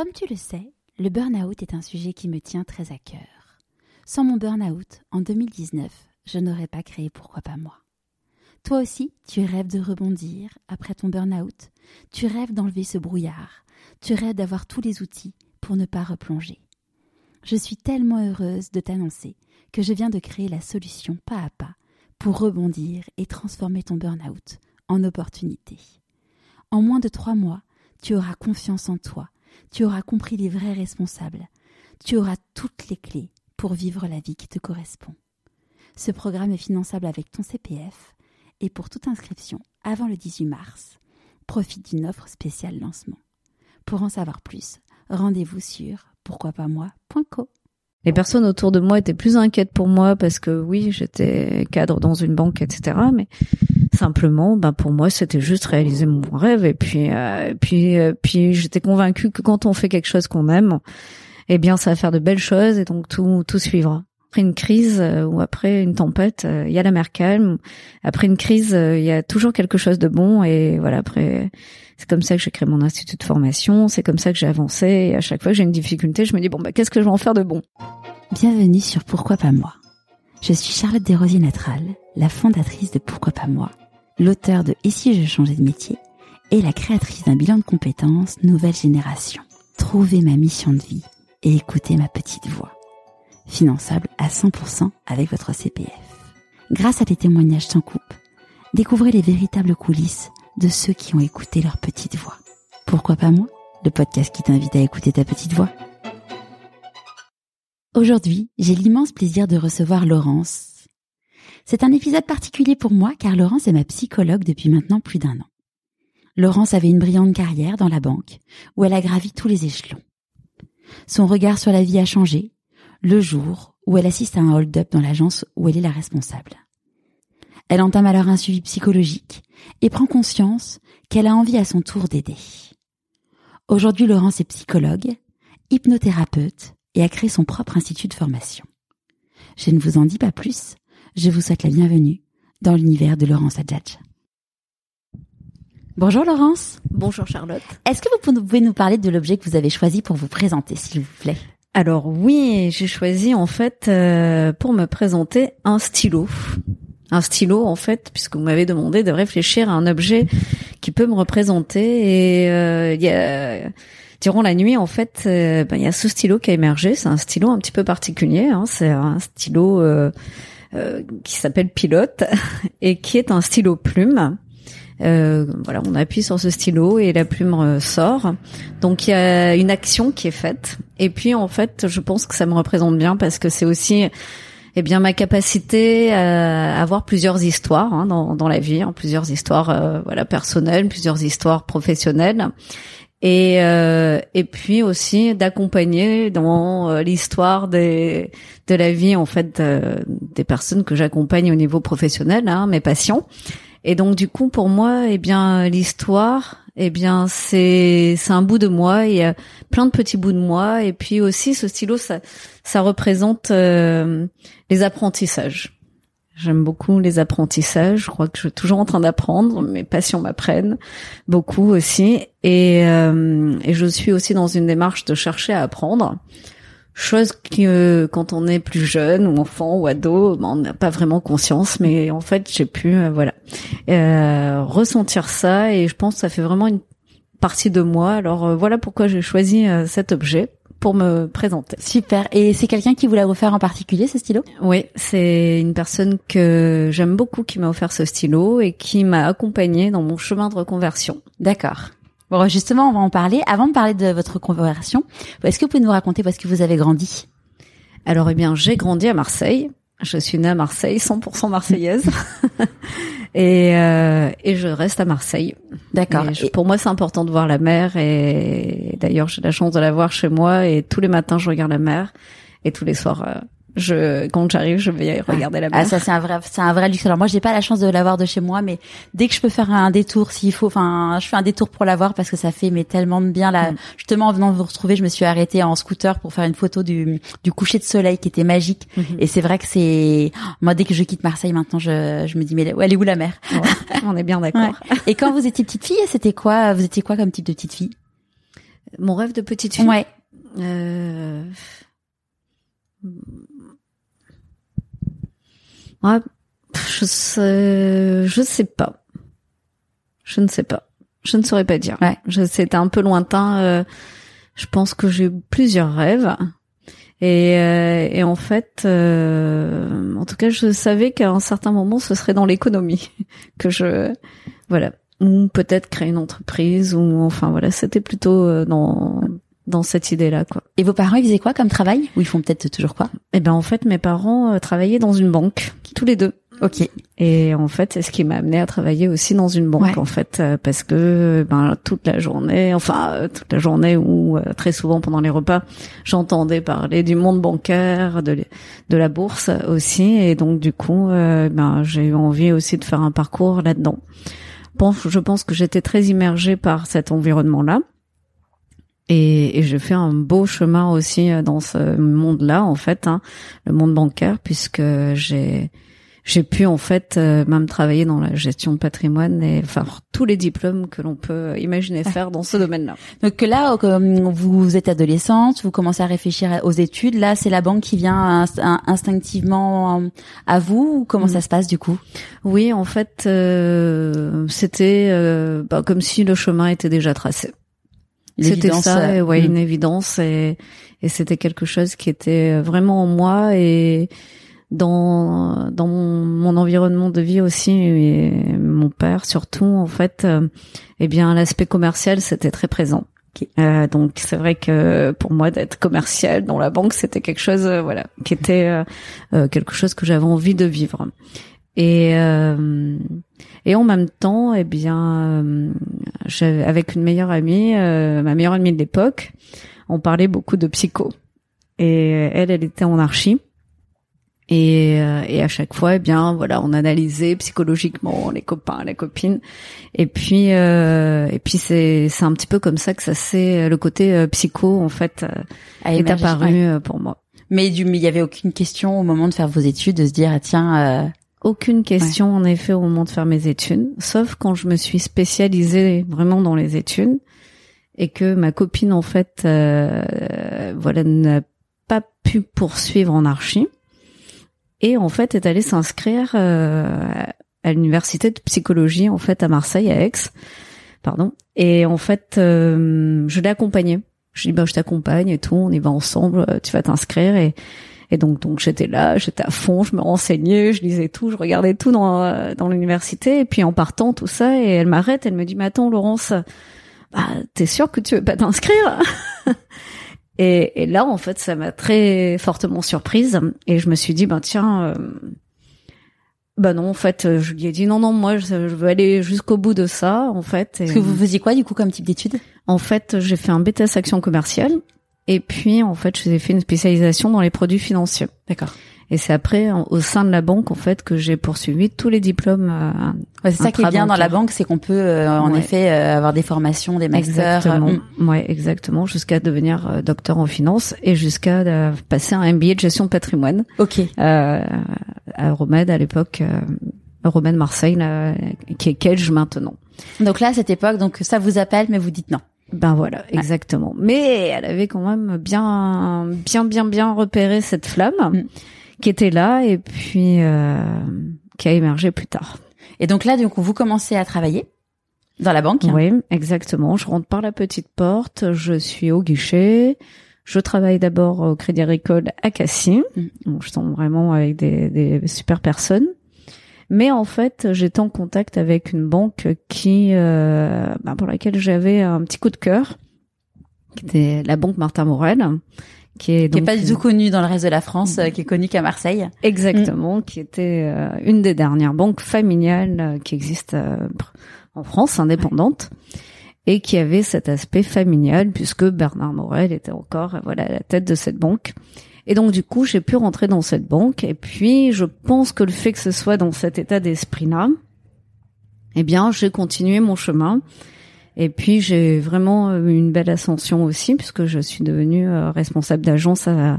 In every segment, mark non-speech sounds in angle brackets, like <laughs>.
Comme tu le sais, le burn-out est un sujet qui me tient très à cœur. Sans mon burn-out, en 2019, je n'aurais pas créé Pourquoi pas moi. Toi aussi, tu rêves de rebondir après ton burn-out, tu rêves d'enlever ce brouillard, tu rêves d'avoir tous les outils pour ne pas replonger. Je suis tellement heureuse de t'annoncer que je viens de créer la solution pas à pas pour rebondir et transformer ton burn-out en opportunité. En moins de trois mois, tu auras confiance en toi, tu auras compris les vrais responsables, tu auras toutes les clés pour vivre la vie qui te correspond. Ce programme est finançable avec ton CPF et pour toute inscription avant le 18 mars, profite d'une offre spéciale lancement. Pour en savoir plus, rendez-vous sur pourquoipasmoi.co. Les personnes autour de moi étaient plus inquiètes pour moi parce que oui, j'étais cadre dans une banque, etc. Mais simplement, ben pour moi, c'était juste réaliser mon rêve. Et puis, euh, puis, euh, puis, j'étais convaincue que quand on fait quelque chose qu'on aime, eh bien, ça va faire de belles choses et donc tout, tout suivra. Après une crise euh, ou après une tempête, euh, il y a la mer calme. Après une crise, euh, il y a toujours quelque chose de bon. Et voilà, après, c'est comme ça que j'ai créé mon institut de formation. C'est comme ça que j'ai avancé. Et à chaque fois que j'ai une difficulté, je me dis bon, bah, qu'est-ce que je vais en faire de bon? Bienvenue sur Pourquoi pas moi. Je suis Charlotte Desrosiers-Natral, la fondatrice de Pourquoi pas moi, l'auteur de Et si je changeais de métier et la créatrice d'un bilan de compétences nouvelle génération. Trouvez ma mission de vie et écoutez ma petite voix finançable à 100% avec votre CPF. Grâce à des témoignages sans coupe, découvrez les véritables coulisses de ceux qui ont écouté leur petite voix. Pourquoi pas moi Le podcast qui t'invite à écouter ta petite voix? Aujourd'hui, j'ai l'immense plaisir de recevoir Laurence. C'est un épisode particulier pour moi car Laurence est ma psychologue depuis maintenant plus d'un an. Laurence avait une brillante carrière dans la banque où elle a gravi tous les échelons. Son regard sur la vie a changé le jour où elle assiste à un hold-up dans l'agence où elle est la responsable. Elle entame alors un suivi psychologique et prend conscience qu'elle a envie à son tour d'aider. Aujourd'hui, Laurence est psychologue, hypnothérapeute et a créé son propre institut de formation. Je ne vous en dis pas plus, je vous souhaite la bienvenue dans l'univers de Laurence Adjadj. Bonjour Laurence. Bonjour Charlotte. Est-ce que vous pouvez nous parler de l'objet que vous avez choisi pour vous présenter, s'il vous plaît? Alors oui, j'ai choisi en fait euh, pour me présenter un stylo. Un stylo en fait, puisque vous m'avez demandé de réfléchir à un objet qui peut me représenter. Et euh, durant la nuit en fait, euh, ben, il y a ce stylo qui a émergé. C'est un stylo un petit peu particulier. Hein. C'est un stylo qui s'appelle Pilote <laughs> et qui est un stylo plume. Euh, voilà, on appuie sur ce stylo et la plume sort. Donc il y a une action qui est faite. Et puis en fait, je pense que ça me représente bien parce que c'est aussi eh bien ma capacité à avoir plusieurs histoires hein, dans, dans, la vie, hein, plusieurs histoires euh, voilà personnelles, plusieurs histoires professionnelles. Et, euh, et puis aussi d'accompagner dans euh, l'histoire des de la vie en fait des personnes que j'accompagne au niveau professionnel, hein, mes patients. Et donc du coup pour moi, eh bien l'histoire, eh bien c'est c'est un bout de moi. Il y a plein de petits bouts de moi. Et puis aussi ce stylo, ça ça représente euh, les apprentissages. J'aime beaucoup les apprentissages. Je crois que je suis toujours en train d'apprendre. Mes passions m'apprennent beaucoup aussi. Et, euh, et je suis aussi dans une démarche de chercher à apprendre. Chose que quand on est plus jeune ou enfant ou ado, ben, on n'a pas vraiment conscience, mais en fait j'ai pu euh, voilà euh, ressentir ça et je pense que ça fait vraiment une partie de moi. Alors euh, voilà pourquoi j'ai choisi cet objet pour me présenter. Super. Et c'est quelqu'un qui vous l'a offert en particulier, ce stylo? Oui, c'est une personne que j'aime beaucoup qui m'a offert ce stylo et qui m'a accompagné dans mon chemin de reconversion. D'accord. Bon, justement, on va en parler. Avant de parler de votre conversion, est-ce que vous pouvez nous raconter où est-ce que vous avez grandi? Alors, eh bien, j'ai grandi à Marseille. Je suis née à Marseille, 100% marseillaise. <laughs> et, euh, et je reste à Marseille. D'accord. Pour moi, c'est important de voir la mer. Et d'ailleurs, j'ai la chance de la voir chez moi. Et tous les matins, je regarde la mer. Et tous les soirs, euh, je quand j'arrive, je vais regarder la ah, mer. Ah ça c'est un vrai c'est un vrai luxe. Alors moi j'ai pas la chance de l'avoir de chez moi, mais dès que je peux faire un détour, s'il faut, enfin je fais un détour pour l'avoir parce que ça fait mais tellement de bien là. Mm. Justement en venant vous retrouver, je me suis arrêtée en scooter pour faire une photo du du coucher de soleil qui était magique. Mm-hmm. Et c'est vrai que c'est moi dès que je quitte Marseille maintenant, je je me dis mais elle est où la mer? <laughs> On est bien d'accord. Et quand vous étiez petite fille, c'était quoi Vous étiez quoi comme type de petite fille? Mon rêve de petite fille? Ouais. Euh... Ouais, je sais, je sais pas. Je ne sais pas. Je ne saurais pas dire. Ouais. Je, c'était un peu lointain. euh, je pense que j'ai eu plusieurs rêves. Et, euh, et en fait, euh, en tout cas, je savais qu'à un certain moment, ce serait dans l'économie <laughs> que je, voilà, ou peut-être créer une entreprise, ou enfin voilà, c'était plutôt euh, dans dans cette idée-là, quoi. Et vos parents, ils faisaient quoi comme travail Ou ils font peut-être toujours quoi? Et ben en fait, mes parents euh, travaillaient dans une banque, tous les deux. Ok. Et en fait, c'est ce qui m'a amené à travailler aussi dans une banque, Ouais. en fait, euh, parce que ben toute la journée, enfin euh, toute la journée ou euh, très souvent pendant les repas, j'entendais parler du monde bancaire, de, de la bourse aussi, et donc du coup, ben j'ai eu envie aussi de faire un parcours là-dedans. Bon, je pense que j'étais très immergée par cet environnement-là. Et, et j'ai fait un beau chemin aussi euh, dans ce monde-là, en fait, hein, le monde bancaire, puisque j'ai j'ai pu en fait euh, même travailler dans la gestion de patrimoine et enfin tous les diplômes que l'on peut imaginer faire dans ce domaine-là. Donc là, euh, vous êtes adolescente, vous commencez à réfléchir aux études. Là, c'est la banque qui vient inst- in- instinctivement euh, à vous. Ou comment Mm. ça se passe du coup? Oui, en fait, euh, c'était euh, bah, comme si le chemin était déjà tracé. C'était ça, euh, et ouais, mm. une évidence, et, et c'était quelque chose qui était vraiment en moi et dans dans mon, mon environnement de vie aussi, et mon père surtout, en fait, euh, eh bien l'aspect commercial c'était très présent. Euh, donc c'est vrai que pour moi d'être commercial dans la banque c'était quelque chose euh, voilà qui était euh, euh, quelque chose que j'avais envie de vivre et euh, et en même temps eh bien euh, avec une meilleure amie euh, ma meilleure amie de l'époque on parlait beaucoup de psycho et elle elle était en archi et, euh, et à chaque fois, eh bien, voilà, on analysait psychologiquement les copains, les copines, et puis, euh, et puis c'est c'est un petit peu comme ça que ça s'est le côté euh, psycho en fait euh, est apparu ouais. pour moi. Mais du, mais il y avait aucune question au moment de faire vos études de se dire ah, tiens. euh, Aucune question en effet au moment de faire mes études, sauf quand je me suis spécialisée vraiment dans les études et que ma copine en fait, euh, voilà, n'a pas pu poursuivre en archi et en fait est allée s'inscrire euh, à l'université de psychologie en fait à Marseille à Aix, pardon. Et en fait, euh, je l'ai accompagnée. Je dis bah je t'accompagne et tout, on y va ensemble, tu vas t'inscrire et et donc donc j'étais là, j'étais à fond, je me renseignais, je lisais tout, je regardais tout dans euh, dans l'université. Et puis en partant tout ça et elle m'arrête, elle me dit mais attends Laurence, bah t'es sûre que tu veux pas t'inscrire? <laughs> Et, et là en fait ça m'a très fortement surprise. Et je me suis dit ben tiens euh, bah non en fait euh, je lui ai dit non non moi je, je veux aller jusqu'au bout de ça en fait et, Parce que vous faisiez quoi du coup comme type d'études? En fait j'ai fait un BTS action commerciale et puis en fait j'ai fait une spécialisation dans les produits financiers D'accord. et c'est après au sein de la banque en fait que j'ai poursuivi tous les diplômes euh, Ouais, c'est ça qui est bien dans la banque, c'est qu'on peut euh, en Ouais. effet euh, avoir des formations, des masters. Exactement. euh, mm. Ouais, exactement. Jusqu'à devenir euh, docteur en finance et jusqu'à euh, passer un MBA de gestion de patrimoine Ok. euh, à Euromed à l'époque, euh, Euromed Marseille, là, qui est Kedge maintenant. Donc là, à cette époque, donc ça vous appelle, mais vous dites non. Ben voilà, exactement. Mais elle avait quand même bien, bien, bien, bien repéré cette flamme Mm. qui était là et puis euh, qui a émergé plus tard. Et donc là, donc vous commencez à travailler dans la banque. Oui, exactement. Je rentre par la petite porte, je suis au guichet. Je travaille d'abord au Crédit Agricole à Cassis. Mm. Je tombe vraiment avec des, des super personnes. Mais en fait, j'étais en contact avec une banque qui, euh, bah, pour laquelle j'avais un petit coup de cœur, qui était la banque Martin Morel, qui est Qui est donc pas du tout connue dans le reste de la France, euh, qui est connue qu'à Marseille. Exactement, qui était euh, une des dernières banques familiales euh, qui existent euh, en France, indépendante, et qui avait cet aspect familial puisque Bernard Morel était encore voilà à la tête de cette banque. Et donc du coup, j'ai pu rentrer dans cette banque. Et puis, je pense que le fait que ce soit dans cet état d'esprit-là, eh bien, j'ai continué mon chemin. Et puis, j'ai vraiment eu une belle ascension aussi, puisque je suis devenue euh, responsable d'agence à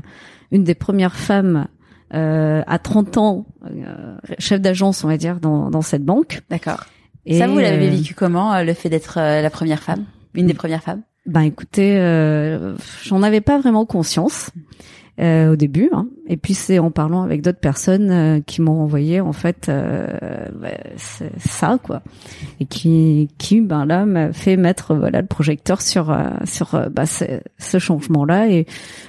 une des premières femmes euh, à 30 ans, euh, chef d'agence, on va dire, dans, dans cette banque. D'accord. Et ça, vous l'avez euh, vécu comment, euh, le fait d'être la première femme, une des premières femmes? Ben écoutez, euh, j'en avais pas vraiment conscience euh, au début, hein. et puis c'est en parlant avec d'autres personnes euh, qui m'ont envoyé en fait euh, bah, c'est ça quoi, et qui qui ben là m'a fait mettre voilà le projecteur sur euh, sur euh, bah, ce, ce changement là et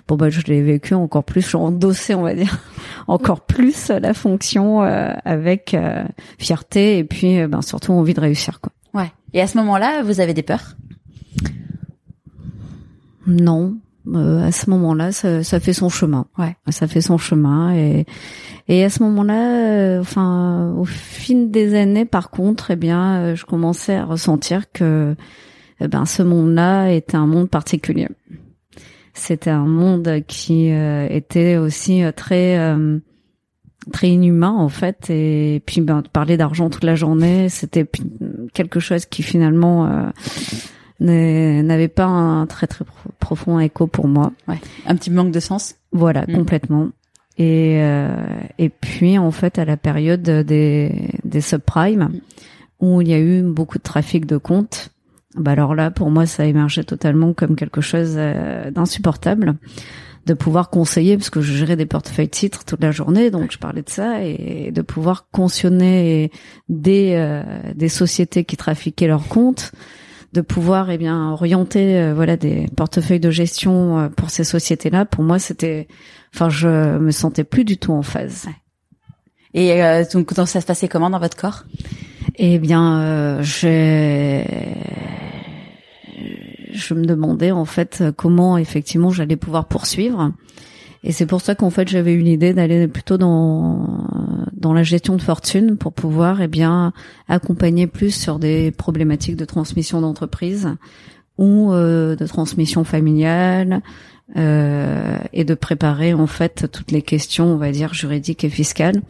bon bah je l'ai vécu encore plus, j'ai <laughs> endossé on va dire <laughs> encore plus la fonction euh, avec euh, fierté et puis ben surtout envie de réussir quoi. Ouais. Et à ce moment-là, vous avez des peurs? Non, euh, à ce moment-là, ça, ça fait son chemin. Ouais. Ça fait son chemin et et à ce moment-là, euh, enfin, au fil des années, par contre, eh bien, euh, je commençais à ressentir que, eh ben, ce monde-là était un monde particulier. C'était un monde qui euh, était aussi euh, très euh, très inhumain en fait et puis ben parler d'argent toute la journée c'était quelque chose qui finalement euh, n'avait pas un très très pro- profond écho pour moi Ouais. Un petit manque de sens voilà Mm. complètement et euh, et puis en fait à la période des des subprimes où il y a eu beaucoup de trafic de comptes bah alors là pour moi ça émergé totalement comme quelque chose euh, d'insupportable de pouvoir conseiller parce que je gérais des portefeuilles titres toute la journée donc je parlais de ça et de pouvoir cautionner des euh, des sociétés qui trafiquaient leurs comptes de pouvoir eh bien orienter euh, voilà des portefeuilles de gestion euh, pour ces sociétés là pour moi c'était enfin je me sentais plus du tout en phase. Et euh, donc, donc, ça se passait comment dans votre corps? Eh bien, euh, j'ai je me demandais en fait comment effectivement j'allais pouvoir poursuivre. Et c'est pour ça qu'en fait j'avais eu l'idée d'aller plutôt dans dans la gestion de fortune pour pouvoir eh bien accompagner plus sur des problématiques de transmission d'entreprise ou euh, de transmission familiale euh, et de préparer en fait toutes les questions on va dire juridiques et fiscales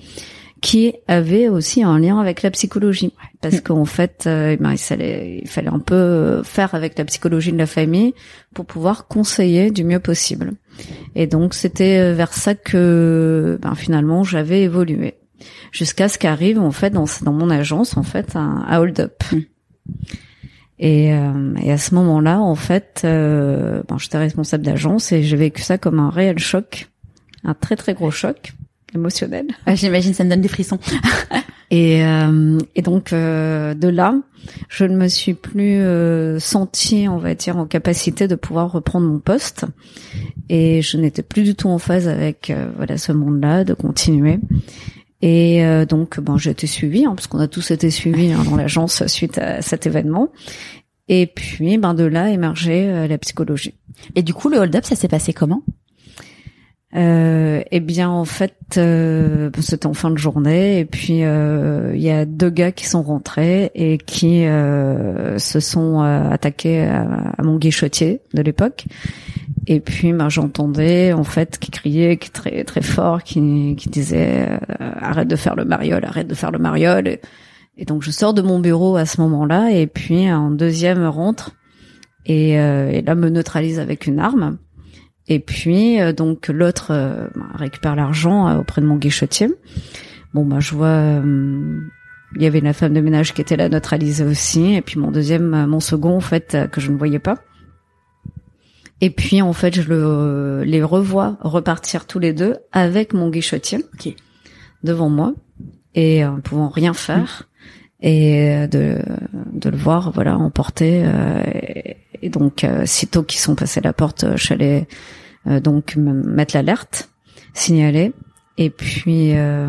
qui avaient aussi un lien avec la psychologie. Parce qu'en fait euh, eh ben, il, fallait, il fallait un peu faire avec la psychologie de la famille pour pouvoir conseiller du mieux possible. Et donc c'était vers ça que ben, finalement j'avais évolué jusqu'à ce qu'arrive en fait dans, dans mon agence en fait un, un hold-up Mm. et, euh, et à ce moment-là en fait euh, ben, j'étais responsable d'agence et j'ai vécu ça comme un réel choc un très très gros choc émotionnel Ouais, J'imagine, ça me donne des frissons. <laughs> et, euh, et donc euh, de là, je ne me suis plus euh, sentie, on va dire, en capacité de pouvoir reprendre mon poste. Et je n'étais plus du tout en phase avec euh, voilà ce monde-là, de continuer. Et euh, donc, bon, j'ai été suivie, hein, parce qu'on a tous été suivis hein, dans l'agence suite à cet événement. Et puis, ben de là émergeait euh, la psychologie. Et du coup, le hold-up, ça s'est passé comment? Euh, eh bien, en fait, euh, c'était en fin de journée, et puis euh, il y a deux gars qui sont rentrés et qui euh, se sont euh, attaqués à, mon guichetier de l'époque. Et puis, ben, j'entendais en fait qui criait, qui très très fort, qui qui disait arrête de faire le mariole, arrête de faire le mariole. Et, donc, je sors de mon bureau à ce moment-là, et puis un deuxième rentre et, et là me neutralise avec une arme. Et puis euh, donc l'autre euh, récupère l'argent euh, auprès de mon guichetier. Bon bah je vois euh, il y avait la femme de ménage qui était là neutralisée aussi et puis mon deuxième euh, mon second en fait que je ne voyais pas. Et puis en fait je le les revois repartir tous les deux avec mon guichetier Ok. devant moi et euh, pouvant rien faire et euh, de de le voir voilà emporter euh, et, donc euh, sitôt qu'ils sont passés à la porte euh, j'allais euh, donc me mettre l'alerte signaler et puis euh,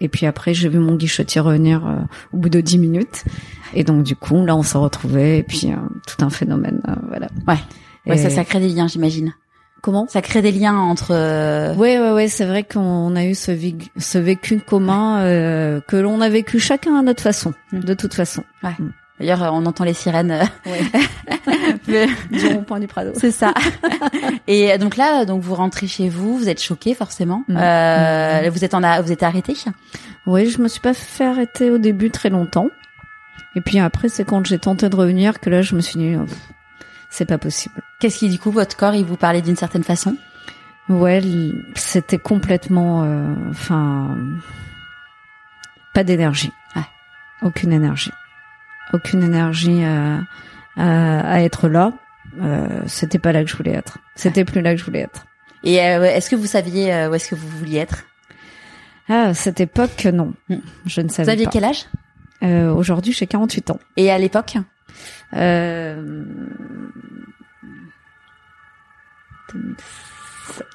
et puis après j'ai vu mon guichetier revenir euh, au bout de dix minutes et donc du coup là on s'est retrouvés et puis euh, tout un phénomène euh, voilà Ouais. Ouais, Et- ça, ça crée des liens, j'imagine. comment? Ça crée des liens entre. Ouais, ouais, ouais, c'est vrai qu'on a eu ce, vécu commun euh, que l'on a vécu chacun à notre façon, Mm. de toute façon. D'ailleurs, euh, on entend les sirènes. euh, <laughs> Du rond-point du Prado. C'est ça. <laughs> Et donc là, donc vous rentrez chez vous, vous êtes choqué forcément. Mm. Euh, Vous êtes en, a- vous êtes arrêté. Oui, je me suis pas fait arrêter au début très longtemps. Et puis après, c'est quand j'ai tenté de revenir que là, je me suis dit, oh, c'est pas possible. Qu'est-ce qui du coup votre corps il vous parlait d'une certaine façon? Ouais, c'était complètement, euh, enfin, pas d'énergie. Ouais. Aucune énergie. Aucune énergie à, à, à être là, euh, c'était pas là que je voulais être. C'était plus là que je voulais être. Et euh, est-ce que vous saviez euh, où est-ce que vous vouliez être? Ah, à cette époque, non. Hmm. Je ne savais Vous aviez pas. quel âge? Euh, Aujourd'hui, j'ai 48 ans. Et à l'époque? Euh... 2007.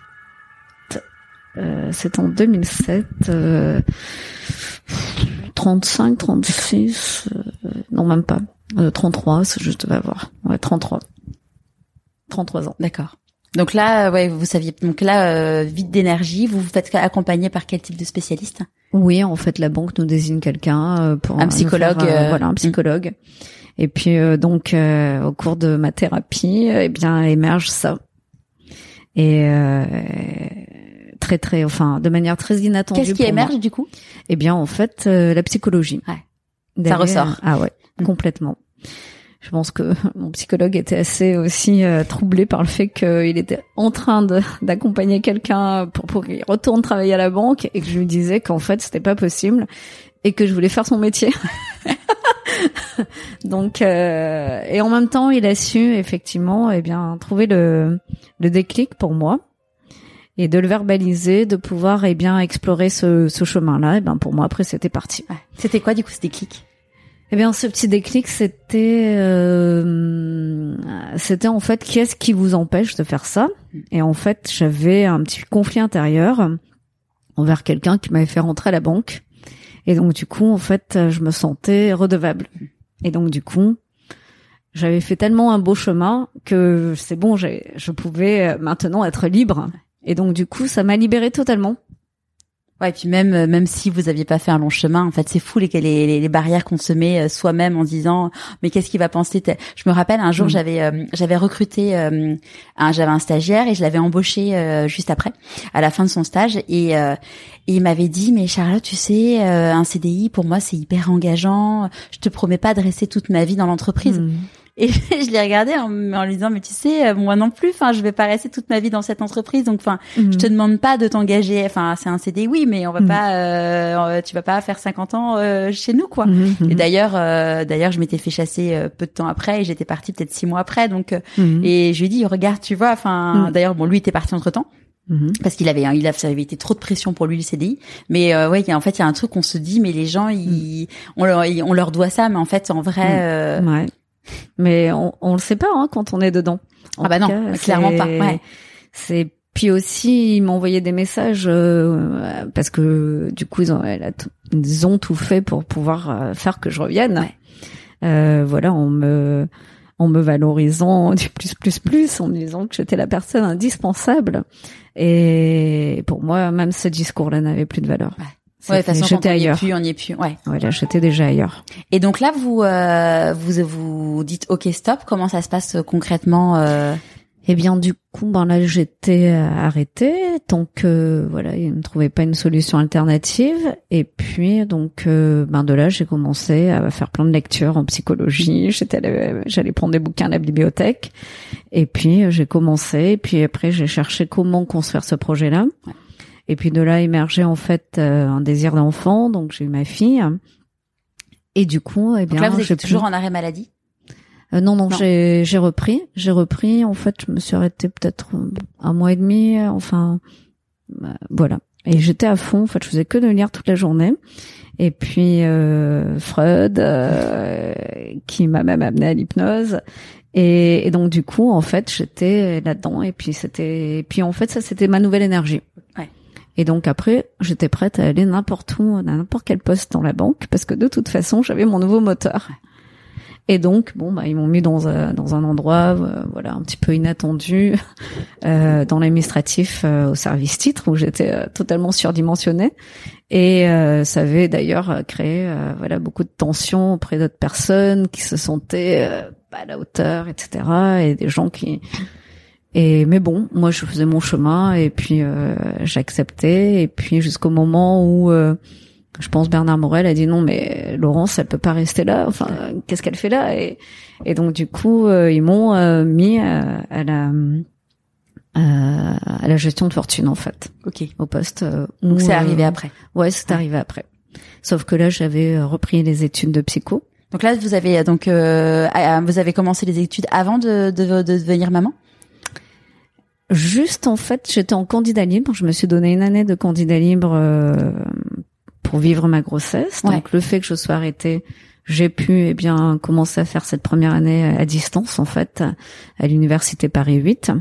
Euh, c'est en 2007. Euh... 35, 36, euh, non même pas. Euh, 33, c'est- je devais avoir. Ouais, 33. 33 ans. D'accord. Donc là, ouais, vous saviez. Donc là, euh, vide d'énergie. Vous vous faites accompagner par quel type de spécialiste? Oui, en fait, la banque nous désigne quelqu'un euh, pour Un psychologue, faire, euh, euh, voilà, un psychologue. Et puis euh, donc euh, au cours de ma thérapie, eh bien émerge ça. Et euh, très très, enfin, de manière très inattendue. Qu'est-ce qui moi. émerge du coup? Eh bien, en fait, euh, la psychologie. Ouais. Derrière- ressort. Ah ouais, Mm. complètement. Je pense que <laughs> mon psychologue était assez aussi euh, troublé par le fait qu'il était en train d'accompagner quelqu'un pour, pour qu'il retourne travailler à la banque et que je lui disais qu'en fait c'était pas possible et que je voulais faire son métier. <laughs> Donc euh, et en même temps il a su effectivement eh bien trouver le, le déclic pour moi et de le verbaliser, de pouvoir eh bien explorer ce, ce chemin-là. Et ben pour moi après c'était parti. Ouais. C'était quoi du coup ce déclic? Eh bien, ce petit déclic, c'était, euh, c'était en fait, qu'est-ce qui vous empêche de faire ça? Et en fait, j'avais un petit conflit intérieur envers quelqu'un qui m'avait fait rentrer à la banque. Et donc, du coup, en fait, je me sentais redevable. Et donc, du coup, j'avais fait tellement un beau chemin que c'est bon, je pouvais maintenant être libre. Et donc, du coup, ça m'a libérée totalement. Ouais, et puis même euh, même si vous aviez pas fait un long chemin, en fait, c'est fou les les, les barrières qu'on se met euh, soi-même en disant mais qu'est-ce qu'il va penser Je me rappelle un jour Mm. j'avais euh, j'avais recruté euh, un j'avais un stagiaire et je l'avais embauché euh, juste après à la fin de son stage et, euh, et il m'avait dit mais Charlotte, tu sais un CDI pour moi c'est hyper engageant, je te promets pas de rester toute ma vie dans l'entreprise. Hmm. Et <laughs> je l'ai regardé en, en lui disant mais tu sais euh, moi non plus enfin je vais pas rester toute ma vie dans cette entreprise donc enfin Hmm. je te demande pas de t'engager enfin c'est un CDI oui mais on va Mm. pas euh, tu vas pas faire 50 ans euh, chez nous quoi. Mhm, Et mhm, d'ailleurs euh, d'ailleurs je m'étais fait chasser euh, peu de temps après et j'étais partie peut-être six mois après donc euh, mhm, et je lui ai dit regarde tu vois enfin d'ailleurs bon lui était parti entre temps mhm. parce qu'il avait il avait été trop de pression pour lui le CDI mais euh, ouais en fait il y a un truc qu'on se dit mais les gens ils on leur ils- on leur doit ça mais en fait en vrai euh, Ouais. Mais on, on le sait pas hein, quand on est dedans. En Ah bah non, cas, clairement pas, ouais. C'est puis aussi ils m'envoyaient des messages euh, parce que du coup ils ont, ils ont tout fait pour pouvoir euh, faire que je revienne. Ouais. Euh, voilà, en me en me valorisant <laughs> du plus plus plus, en me disant que j'étais la personne indispensable. Et pour moi, même ce discours-là n'avait plus de valeur. Ouais. Ouais de façon quand on y est ailleurs. plus on y est plus ouais Voilà, j'étais déjà ailleurs. Et donc là, vous euh, vous vous dites OK stop. Comment ça se passe euh, concrètement euh... Eh bien, du coup, ben là, j'étais euh, arrêtée tant que voilà, il ne trouvait pas une solution alternative. Et puis, donc, euh, ben de là, j'ai commencé à faire plein de lectures en psychologie. J'étais, j'allais prendre des bouquins à la bibliothèque. Et puis, euh, j'ai commencé. Et puis après, j'ai cherché comment construire ce projet-là. Ouais. Et puis de là, émergeait en fait euh, un désir d'enfant. Donc, j'ai eu ma fille. Et du coup, eh bien, Donc là, vous êtes pu- toujours en arrêt maladie? euh, non, non, Non. j'ai j'ai repris, j'ai repris. En fait, je me suis arrêtée peut-être euh, un mois et demi. euh, Enfin, voilà. Et j'étais à fond. En fait, je faisais que de lire toute la journée. Et puis euh, Freud, euh, qui m'a même amené à l'hypnose. Et, et donc du coup, en fait, j'étais là-dedans. Et puis c'était, et puis en fait, ça c'était ma nouvelle énergie. Ouais. Et donc après, j'étais prête à aller n'importe où, à n'importe quel poste dans la banque, parce que de toute façon, j'avais mon nouveau moteur. Et donc, bon, bah, ils m'ont mis dans un, dans un endroit, euh, voilà, un petit peu inattendu, <laughs> euh, dans l'administratif euh, au service titre, où j'étais euh, totalement surdimensionnée. Et euh, ça avait d'ailleurs créé, voilà, beaucoup de tensions auprès d'autres personnes qui se sentaient pas à la hauteur, etc. Et des gens qui et mais bon, moi je faisais mon chemin et puis euh, j'acceptais et puis jusqu'au moment où euh, je pense Bernard Morel a dit non mais Laurence elle peut pas rester là. Enfin qu'est-ce qu'elle fait là? Et, et donc du coup euh, ils m'ont euh, mis à, à la euh, à la gestion de fortune en fait Ok. au poste. euh, où, Donc c'est euh, arrivé après. Ouais, c'est Ouais. arrivé après. Sauf que là j'avais euh, repris les études de psycho. Donc là, vous avez donc euh, vous avez commencé les études avant de, de, de devenir maman? Juste en fait, j'étais en candidat libre. Je me suis donné une année de candidat libre euh, pour vivre ma grossesse. Donc le fait que je sois arrêtée, j'ai pu eh bien commencer à faire cette première année à distance en fait à l'université Paris 8.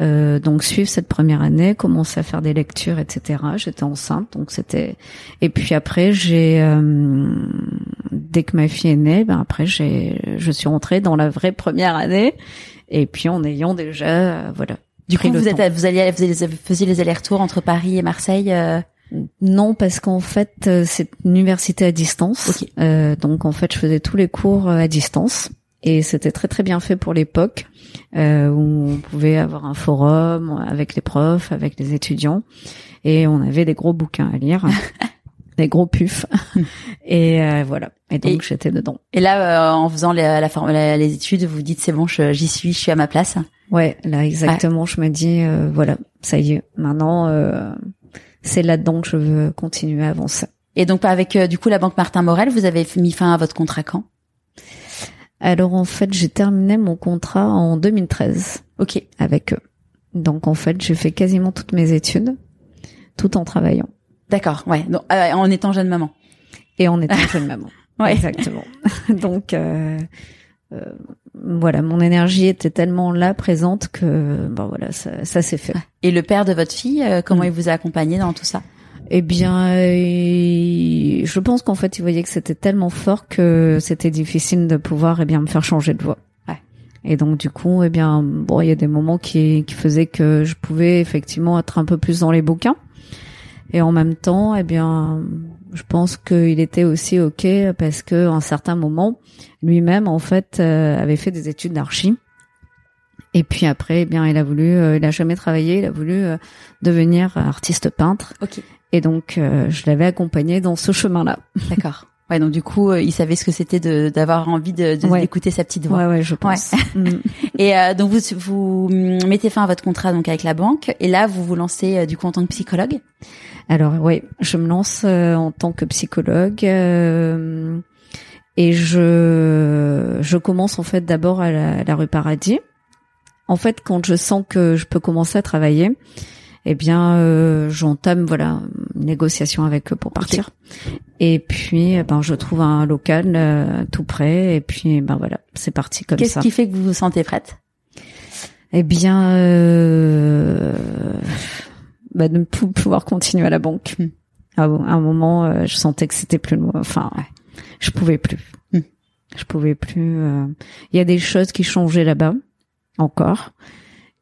Euh, donc suivre cette première année, commencer à faire des lectures, etc. J'étais enceinte, donc c'était. Et puis après, j'ai euh, dès que ma fille est née, ben après j'ai, je suis rentrée dans la vraie première année. Et puis en ayant déjà, euh, voilà. Du coup, vous êtes, vous alliez, vous faisiez les allers-retours entre Paris et Marseille. Euh non, parce qu'en fait, c'est une université à distance. Euh, donc en fait, je faisais tous les cours à distance. Et c'était très très bien fait pour l'époque euh, où on pouvait avoir un forum avec les profs, avec les étudiants. Et on avait des gros bouquins à lire. <laughs> des gros pufs et euh, voilà. Et donc j'étais dedans. et là euh, en faisant la, la, les études vous dites c'est bon j'y suis je suis à ma place ouais là exactement je me dis euh, voilà ça y est maintenant euh, c'est là-dedans que je veux continuer à avancer et donc avec du coup la banque Martin Morel vous avez mis fin à votre contrat quand? Alors en fait, j'ai terminé mon contrat en 2013. Ok. Avec eux. Donc en fait, j'ai fait quasiment toutes mes études, tout en travaillant. D'accord, ouais. Donc, euh, en étant jeune maman. Et en étant jeune maman. <laughs> Ouais. Exactement. <laughs> Donc euh, euh, voilà, mon énergie était tellement là présente que bon voilà, ça, ça s'est fait. Et le père de votre fille, euh, comment mm. il vous a accompagné dans tout ça? Eh bien, euh, je pense qu'en fait, il voyait que c'était tellement fort que c'était difficile de pouvoir, eh bien, me faire changer de voix. Ouais. Et donc, du coup, eh bien, bon, il y a des moments qui, qui faisaient que je pouvais effectivement être un peu plus dans les bouquins. Et en même temps, eh bien, je pense qu'il était aussi ok parce que à un certain moment, lui-même, en fait, euh, avait fait des études d'archi. Et puis après, eh bien, il a voulu, euh, il a jamais travaillé, il a voulu devenir artiste peintre. Ok. Et donc, euh, je l'avais accompagné dans ce chemin-là. D'accord. Ouais, donc du coup, euh, il savait ce que c'était de d'avoir envie de d'écouter sa petite voix. Ouais, ouais, je pense. <laughs> Mm. et euh, donc vous vous mettez fin à votre contrat donc avec la banque et là vous vous lancez du coup en tant que psychologue. Alors oui, je me lance en tant que psychologue et je je commence en fait d'abord à la, à la rue Paradis. En fait, quand je sens que je peux commencer à travailler, eh bien, euh, j'entame voilà une négociation avec eux pour partir. Et puis, eh ben, je trouve un local euh, tout près. Et puis, ben voilà, c'est parti comme ça. Qu'est-ce qui fait que vous vous sentez prête? Eh bien, euh, bah, de plus pouvoir continuer à la banque. Hmm. À, un moment, euh, je sentais que c'était plus, enfin, ouais, je pouvais plus. Hmm. Je pouvais plus. Il y a des choses qui changeaient là-bas encore.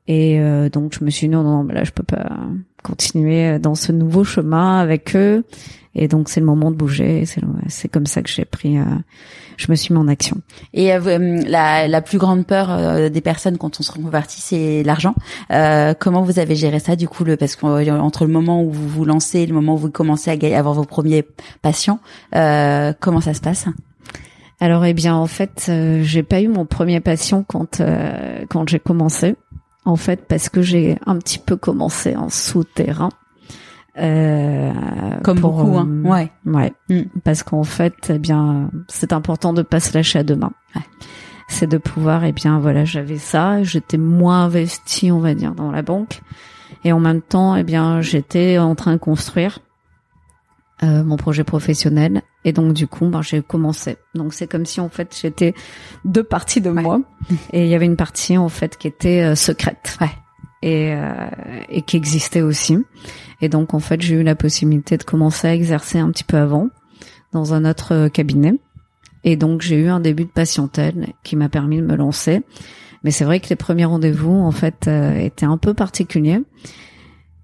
Et euh, donc je me suis dit non, non, là je peux pas continuer dans ce nouveau chemin avec eux. Et donc c'est le moment de bouger. C'est comme ça que j'ai pris. Euh, je me suis mis en action. Et euh, la, la plus grande peur des personnes quand on se reconvertit, c'est l'argent. comment vous avez géré ça du coup le parce qu'entre le moment où vous vous lancez et le moment où vous commencez à avoir vos premiers patients, comment ça se passe? Alors eh bien en fait j'ai pas eu mon premier patient quand quand j'ai commencé en fait, parce que j'ai un petit peu commencé en souterrain. Euh, Comme beaucoup, hein. Euh, ouais. Ouais. Mm. Parce qu'en fait, eh bien, c'est important de pas se lâcher à demain. Ouais. C'est de pouvoir, eh bien, voilà, j'avais ça, j'étais moins investi, on va dire, dans la banque, et en même temps, eh bien, j'étais en train de construire euh, mon projet professionnel et donc du coup ben, j'ai commencé donc c'est comme si en fait j'étais deux parties de moi <laughs> et il y avait une partie en fait qui était euh, secrète ouais. Et euh, et qui existait aussi. Et donc en fait j'ai eu la possibilité de commencer à exercer un petit peu avant dans un autre euh, cabinet. Et donc j'ai eu un début de patientèle qui m'a permis de me lancer. Mais c'est vrai que les premiers rendez-vous en fait étaient un peu particuliers.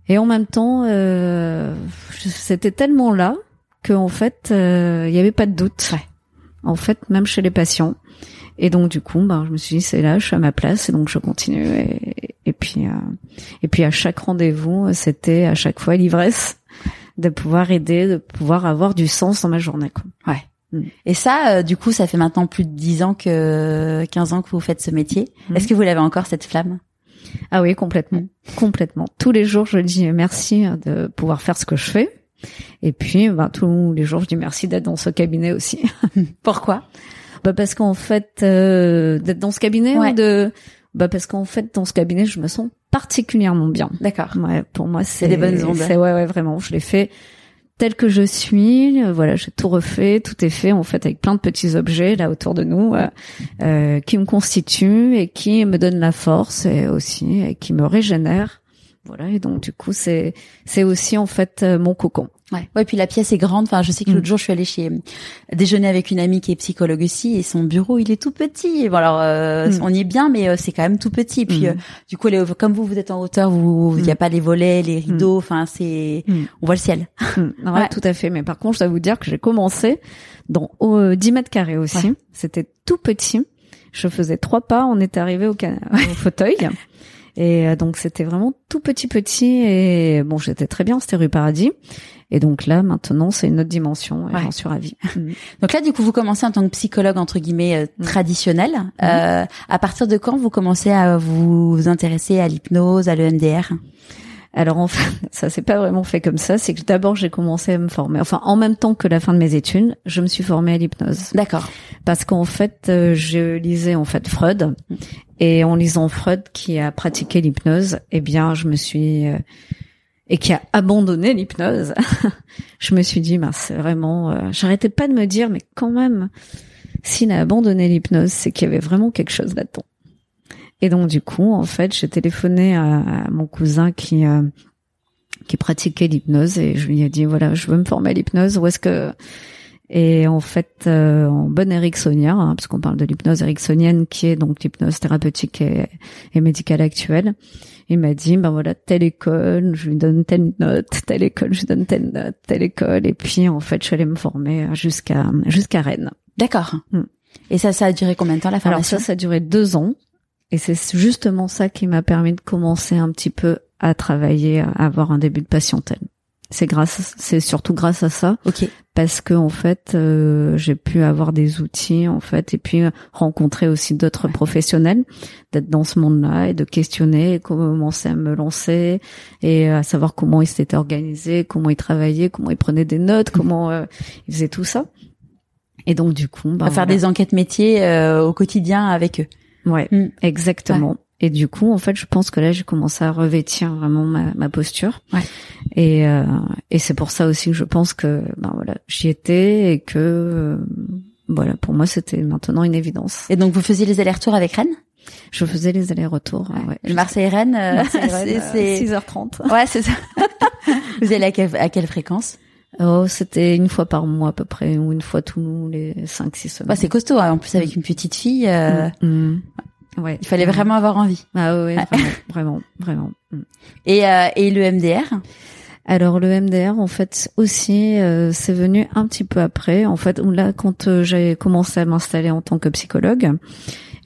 Et en même temps, euh, c'était tellement là que en fait, euh, il n'y avait pas de doute. En fait, même chez les patients. Et donc du coup, bah, je me suis dit c'est là, je suis à ma place, et donc je continue. Et, et puis, euh, et puis à chaque rendez-vous, c'était à chaque fois l'ivresse de pouvoir aider, de pouvoir avoir du sens dans ma journée. Quoi. Ouais. Mm. Et ça, du coup, ça fait maintenant plus de 10 ans que 15 ans que vous faites ce métier. Mm. Est-ce que vous l'avez encore cette flamme? Ah oui, complètement, complètement. Tous les jours, je dis merci de pouvoir faire ce que je fais. Et puis, ben, tous les jours, je dis merci d'être dans ce cabinet aussi. <laughs> Pourquoi? Bah parce qu'en fait, euh, d'être dans ce cabinet Ouais. ou de, bah parce qu'en fait, dans ce cabinet, je me sens particulièrement bien. D'accord. Ouais, pour moi, c'est des bonnes ondes. C'est ouais, ouais, vraiment. Je l'ai fait tel que je suis. Voilà, j'ai tout refait, tout est fait en fait avec plein de petits objets là autour de nous euh, euh, qui me constituent et qui me donnent la force et aussi et qui me régénèrent. Voilà, et donc du coup, c'est c'est aussi en fait euh, mon cocon. Ouais. Ouais, puis la pièce est grande. Enfin, je sais que Mm. l'autre jour, je suis allée chez déjeuner avec une amie qui est psychologue aussi, et son bureau, il est tout petit. Et bon, alors, euh, Mm. on y est bien, mais euh, c'est quand même tout petit. Et puis, Mm. euh, du coup, les- comme vous, vous êtes en hauteur, vous, il y a Mm. pas les volets, les rideaux. Enfin, c'est, Mm. on voit le ciel. Mm, ouais, <laughs> Ouais. tout à fait. Mais par contre, je dois vous dire que j'ai commencé dans euh, 10 mètres carrés aussi. C'était tout petit. Je faisais trois pas, on est arrivé au, can- <laughs> au fauteuil. Et euh, donc c'était vraiment tout petit petit et bon j'étais très bien, c'était rue Paradis. Et donc là maintenant c'est une autre dimension et Ouais. j'en suis ravie. Mm. <laughs> Donc là, du coup, vous commencez en tant que psychologue entre guillemets euh, Mm. traditionnel. Euh, à partir de quand vous commencez à vous intéresser à l'hypnose, à l'EMDR? Alors en fait, <laughs> ça s'est pas vraiment fait comme ça. C'est que d'abord j'ai commencé à me former. Enfin en même temps que la fin de mes études, je me suis formée à l'hypnose. D'accord. parce qu'en fait euh, je lisais en fait Freud et en lisant Freud qui a pratiqué l'hypnose eh bien je me suis euh, et qui a abandonné l'hypnose <laughs> je me suis dit mince c'est vraiment euh, j'arrêtais pas de me dire mais quand même s'il a abandonné l'hypnose c'est qu'il y avait vraiment quelque chose là-dedans et donc du coup en fait j'ai téléphoné à, à mon cousin qui euh, qui pratiquait l'hypnose et je lui ai dit voilà je veux me former à l'hypnose où est-ce que et en fait, euh, en bonne ericksonienne, hein, parce qu'on parle de l'hypnose ericksonienne, qui est donc l'hypnose thérapeutique et, et médicale actuelle, il m'a dit, ben voilà, telle école, je lui donne telle note, telle école, je lui donne telle note, telle école, et puis en fait, je suis allée me former jusqu'à jusqu'à Rennes. D'accord. Mm. Et ça, ça a duré combien de temps la Alors formation? ça, ça a duré deux ans, et c'est justement ça qui m'a permis de commencer un petit peu à travailler, à avoir un début de patientèle. C'est grâce, c'est surtout grâce à ça Ok. parce que en fait euh, j'ai pu avoir des outils en fait et puis euh, rencontrer aussi d'autres professionnels d'être dans ce monde-là et de questionner et commencer à me lancer et à savoir comment ils s'étaient organisés comment ils travaillaient comment ils prenaient des notes comment euh, ils faisaient tout ça et donc du coup bah, à faire voilà. des enquêtes métiers euh, au quotidien avec eux. Ouais Mm. exactement. Et du coup en fait je pense que là j'ai commencé à revêtir vraiment ma, ma posture. Ouais. et euh, et c'est pour ça aussi que je pense que ben voilà j'y étais et que euh, voilà pour moi c'était maintenant une évidence. Et donc vous faisiez les allers-retours avec Rennes? Je faisais les allers-retours ouais, Le Marseille-Rennes, euh, Marseille-Rennes, <laughs> c'est- euh, c'est 6h30 Ouais, c'est ça. <laughs> vous allez à quelle, à quelle fréquence? Oh c'était une fois par mois à peu près ou une fois tous les 5 6 semaines Ouais, c'est costaud. hein. En plus avec une petite fille, euh, Mm, mm. ouais il fallait vraiment avoir envie. ah ouais vraiment vraiment vraiment Mm. Et, euh, et le MDR Alors le MDR en fait aussi euh, c'est venu un petit peu après en fait là quand euh, j'ai commencé à m'installer en tant que psychologue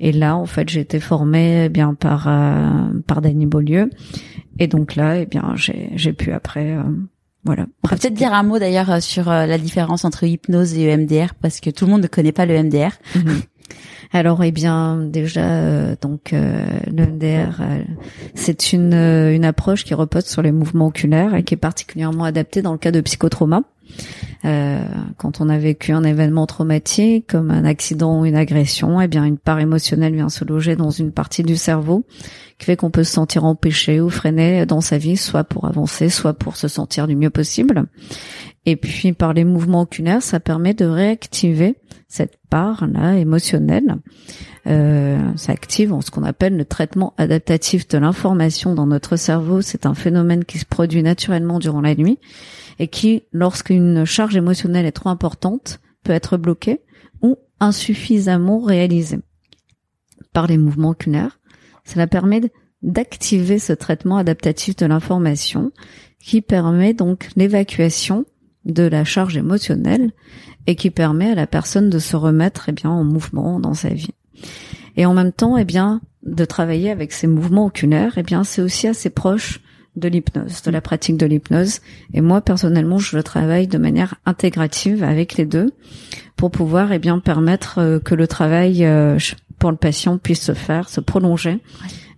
et là en fait j'ai été formée eh bien par euh, par Dany Beaulieu et donc là eh bien j'ai j'ai pu après euh, voilà On peut peut-être dire un mot d'ailleurs euh, sur euh, la différence entre hypnose et EMDR parce que tout le monde ne connaît pas le MDR. Mhm. <laughs> Alors, eh bien, déjà, euh, donc euh, le MDR, euh, c'est une une approche qui repose sur les mouvements oculaires et qui est particulièrement adaptée dans le cas de psychotrauma. Euh, quand on a vécu un événement traumatique, comme un accident ou une agression, eh bien, une part émotionnelle vient se loger dans une partie du cerveau qui fait qu'on peut se sentir empêché ou freiné dans sa vie, soit pour avancer, soit pour se sentir du mieux possible. Et puis par les mouvements oculaires, ça permet de réactiver cette part-là émotionnelle. Euh, ça active ce qu'on appelle le traitement adaptatif de l'information dans notre cerveau. C'est un phénomène qui se produit naturellement durant la nuit et qui, lorsqu'une charge émotionnelle est trop importante, peut être bloquée ou insuffisamment réalisée. Par les mouvements oculaires, cela permet d'activer ce traitement adaptatif de l'information qui permet donc l'évacuation de la charge émotionnelle et qui permet à la personne de se remettre eh bien en mouvement dans sa vie. Et en même temps, eh bien, de travailler avec ces mouvements oculaires, eh bien, c'est aussi assez proche de l'hypnose, de la pratique de l'hypnose. Et moi, personnellement, je le travaille de manière intégrative avec les deux pour pouvoir, eh bien, permettre euh, que le travail euh, pour le patient puisse se faire, se prolonger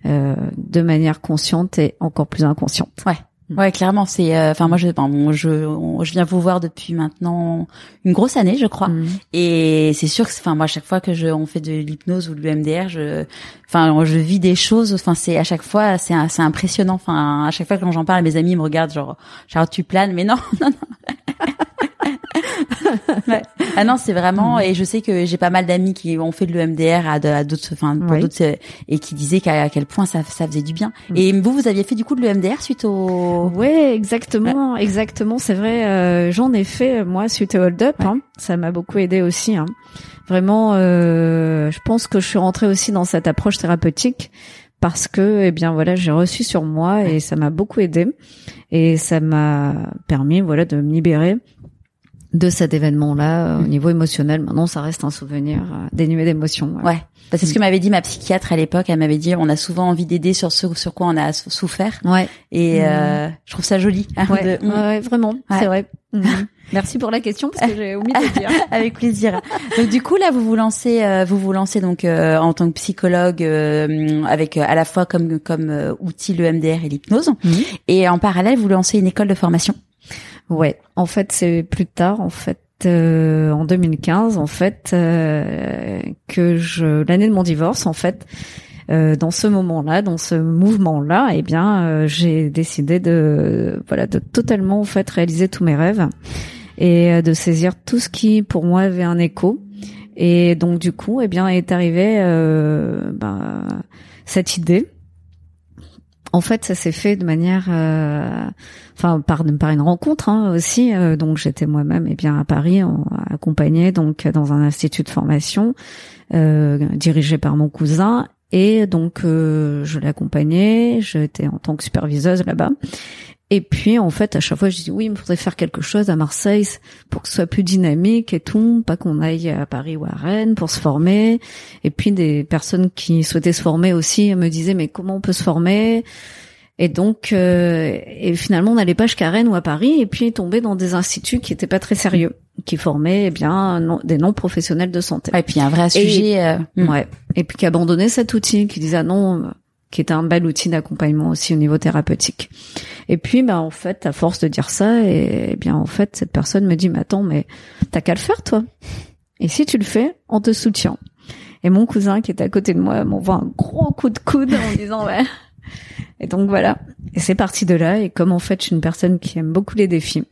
euh, de manière consciente et encore plus inconsciente. Ouais. Ouais, clairement, c'est. euh, Enfin, moi, je, bon, je, on- je viens vous voir depuis maintenant une grosse année, je crois. Mm. Et c'est sûr que, enfin, moi, à chaque fois que je, on fait de l'hypnose ou de l'EMDR, je, enfin, je vis des choses. Enfin, c'est à chaque fois, c'est, c'est impressionnant. Enfin, à chaque fois quand j'en parle, mes amis me regardent genre, genre tu planes, mais non, <laughs> non, non. Ouais. Ah non, c'est vraiment. Et je sais que j'ai pas mal d'amis qui ont fait de l'EMDR à, d'autres, enfin, pour Oui. d'autres, euh, et qui disaient qu'à à quel point ça, ça faisait du bien. Mm. Et vous, vous aviez fait du coup de l'EMDR suite au. Ouais, exactement, exactement. C'est vrai. euh, J'en ai fait euh, moi suite au hold up. hein. Ça m'a beaucoup aidé aussi. hein. Vraiment, euh, je pense que je suis rentrée aussi dans cette approche thérapeutique parce que, eh bien voilà, j'ai reçu sur moi et ça m'a beaucoup aidé et ça m'a permis, voilà, de me libérer de cet événement-là euh, au niveau émotionnel. Maintenant, ça reste un souvenir euh, dénué d'émotions. ouais. Ouais. C'est ce que m'avait dit ma psychiatre à l'époque. Elle m'avait dit, on a souvent envie d'aider sur ce sur quoi on a sou- souffert. Ouais, Et Mhm. euh, je trouve ça joli. hein, ouais, de- ouais, ouais, vraiment, c'est vrai. Mhm. <laughs> Merci pour la question parce que j'ai omis de le dire. <laughs> Avec plaisir. Donc du coup là vous vous lancez euh, vous vous lancez donc euh, en tant que psychologue euh, avec euh, à la fois comme comme euh, outil le MDR et l'hypnose et en parallèle vous lancez une école de formation. Ouais, en fait, c'est plus tard, en fait, euh, en 2015, en fait, euh, que je l'année de mon divorce, en fait, euh, dans ce moment-là, dans ce mouvement-là, eh bien, euh, j'ai décidé de, voilà, de totalement en fait réaliser tous mes rêves et de saisir tout ce qui, pour moi, avait un écho. Et donc, du coup, eh bien, est arrivée ben, cette idée. En fait, ça s'est fait de manière, euh, enfin par une rencontre hein, aussi. euh, donc j'étais moi-même eh bien à Paris, accompagnée donc dans un institut de formation euh, dirigé par mon cousin. Et donc euh, je l'accompagnais, j'étais en tant que superviseuse là-bas. Et puis en fait à chaque fois je dis oui, il me faudrait faire quelque chose à Marseille pour que ce soit plus dynamique et tout, pas qu'on aille à Paris ou à Rennes pour se former. Et puis des personnes qui souhaitaient se former aussi me disaient mais comment on peut se former? Et donc, euh, et finalement, on n'allait pas jusqu'à Rennes ou à Paris, et puis tomber dans des instituts qui étaient pas très sérieux, qui formaient eh bien non- des non professionnels de santé. Ouais, et puis un vrai sujet. euh, mm. Ouais. Et puis qui abandonnaient cet outil, qui disaient ah non, euh, qui était un bel outil d'accompagnement aussi au niveau thérapeutique. Et puis, bah en fait, à force de dire ça, et, eh bien en fait, cette personne me dit mais attends, mais t'as qu'à le faire toi. Et si tu le fais, on te soutient. Et mon cousin qui était à côté de moi m'envoie un gros coup de coude en disant ouais. Et donc voilà. Et c'est parti de là. Et comme en fait, je suis une personne qui aime beaucoup les défis,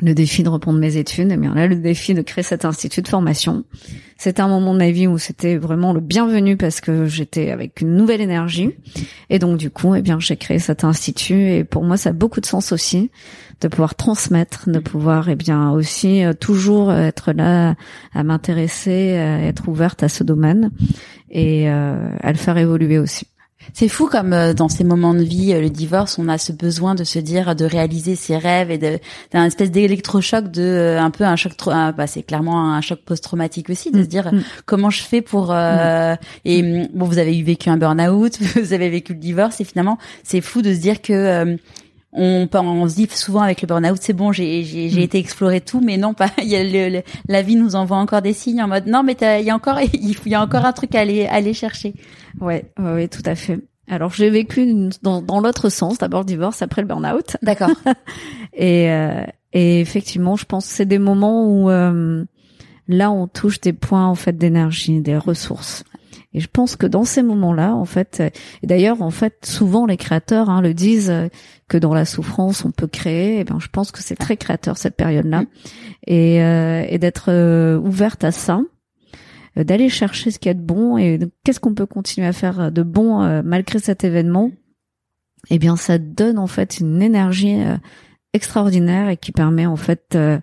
le défi de reprendre mes études, et bien là, le défi de créer cet institut de formation. C'était un moment de ma vie où c'était vraiment le bienvenu parce que j'étais avec une nouvelle énergie. Et donc du coup, eh bien, j'ai créé cet institut. Et pour moi, ça a beaucoup de sens aussi de pouvoir transmettre, de pouvoir, eh bien, aussi euh, toujours être là à m'intéresser, à être ouverte à ce domaine et euh, à le faire évoluer aussi. C'est fou comme euh, dans ces moments de vie, euh, le divorce, on a ce besoin de se dire, de réaliser ses rêves et de d'un espèce d'électrochoc, de euh, un peu un choc, un- bah, c'est clairement un choc post-traumatique aussi, de Mm, se dire mm. comment je fais pour euh, et mm, bon, vous avez eu vécu un burn-out, <laughs> vous avez vécu le divorce et finalement c'est fou de se dire que euh, on, on se dit souvent avec le burn-out, c'est bon, j'ai Mm. été explorer tout, mais non pas. <laughs> Il y a le, le- la vie nous envoie encore des signes en mode non, mais t'as- il y a encore <laughs> il y a encore un truc à aller à aller chercher. Ouais, ouais, ouais, tout à fait. Alors j'ai vécu une- dans, dans l'autre sens, d'abord le divorce, après le burn-out. D'accord. <laughs> Et, euh, et effectivement, je pense que c'est des moments où euh, là on touche des points en fait d'énergie, des ressources. Et je pense que dans ces moments-là, en fait, euh, et d'ailleurs, en fait, souvent les créateurs hein, le disent euh, que dans la souffrance on peut créer. Et ben, je pense que c'est très créateur cette période-là, et, euh, et d'être euh, ouverte à ça, d'aller chercher ce qu'il y a de bon et qu'est-ce qu'on peut continuer à faire de bon euh, malgré cet événement? Eh bien, ça donne en fait une énergie euh, extraordinaire et qui permet en fait euh,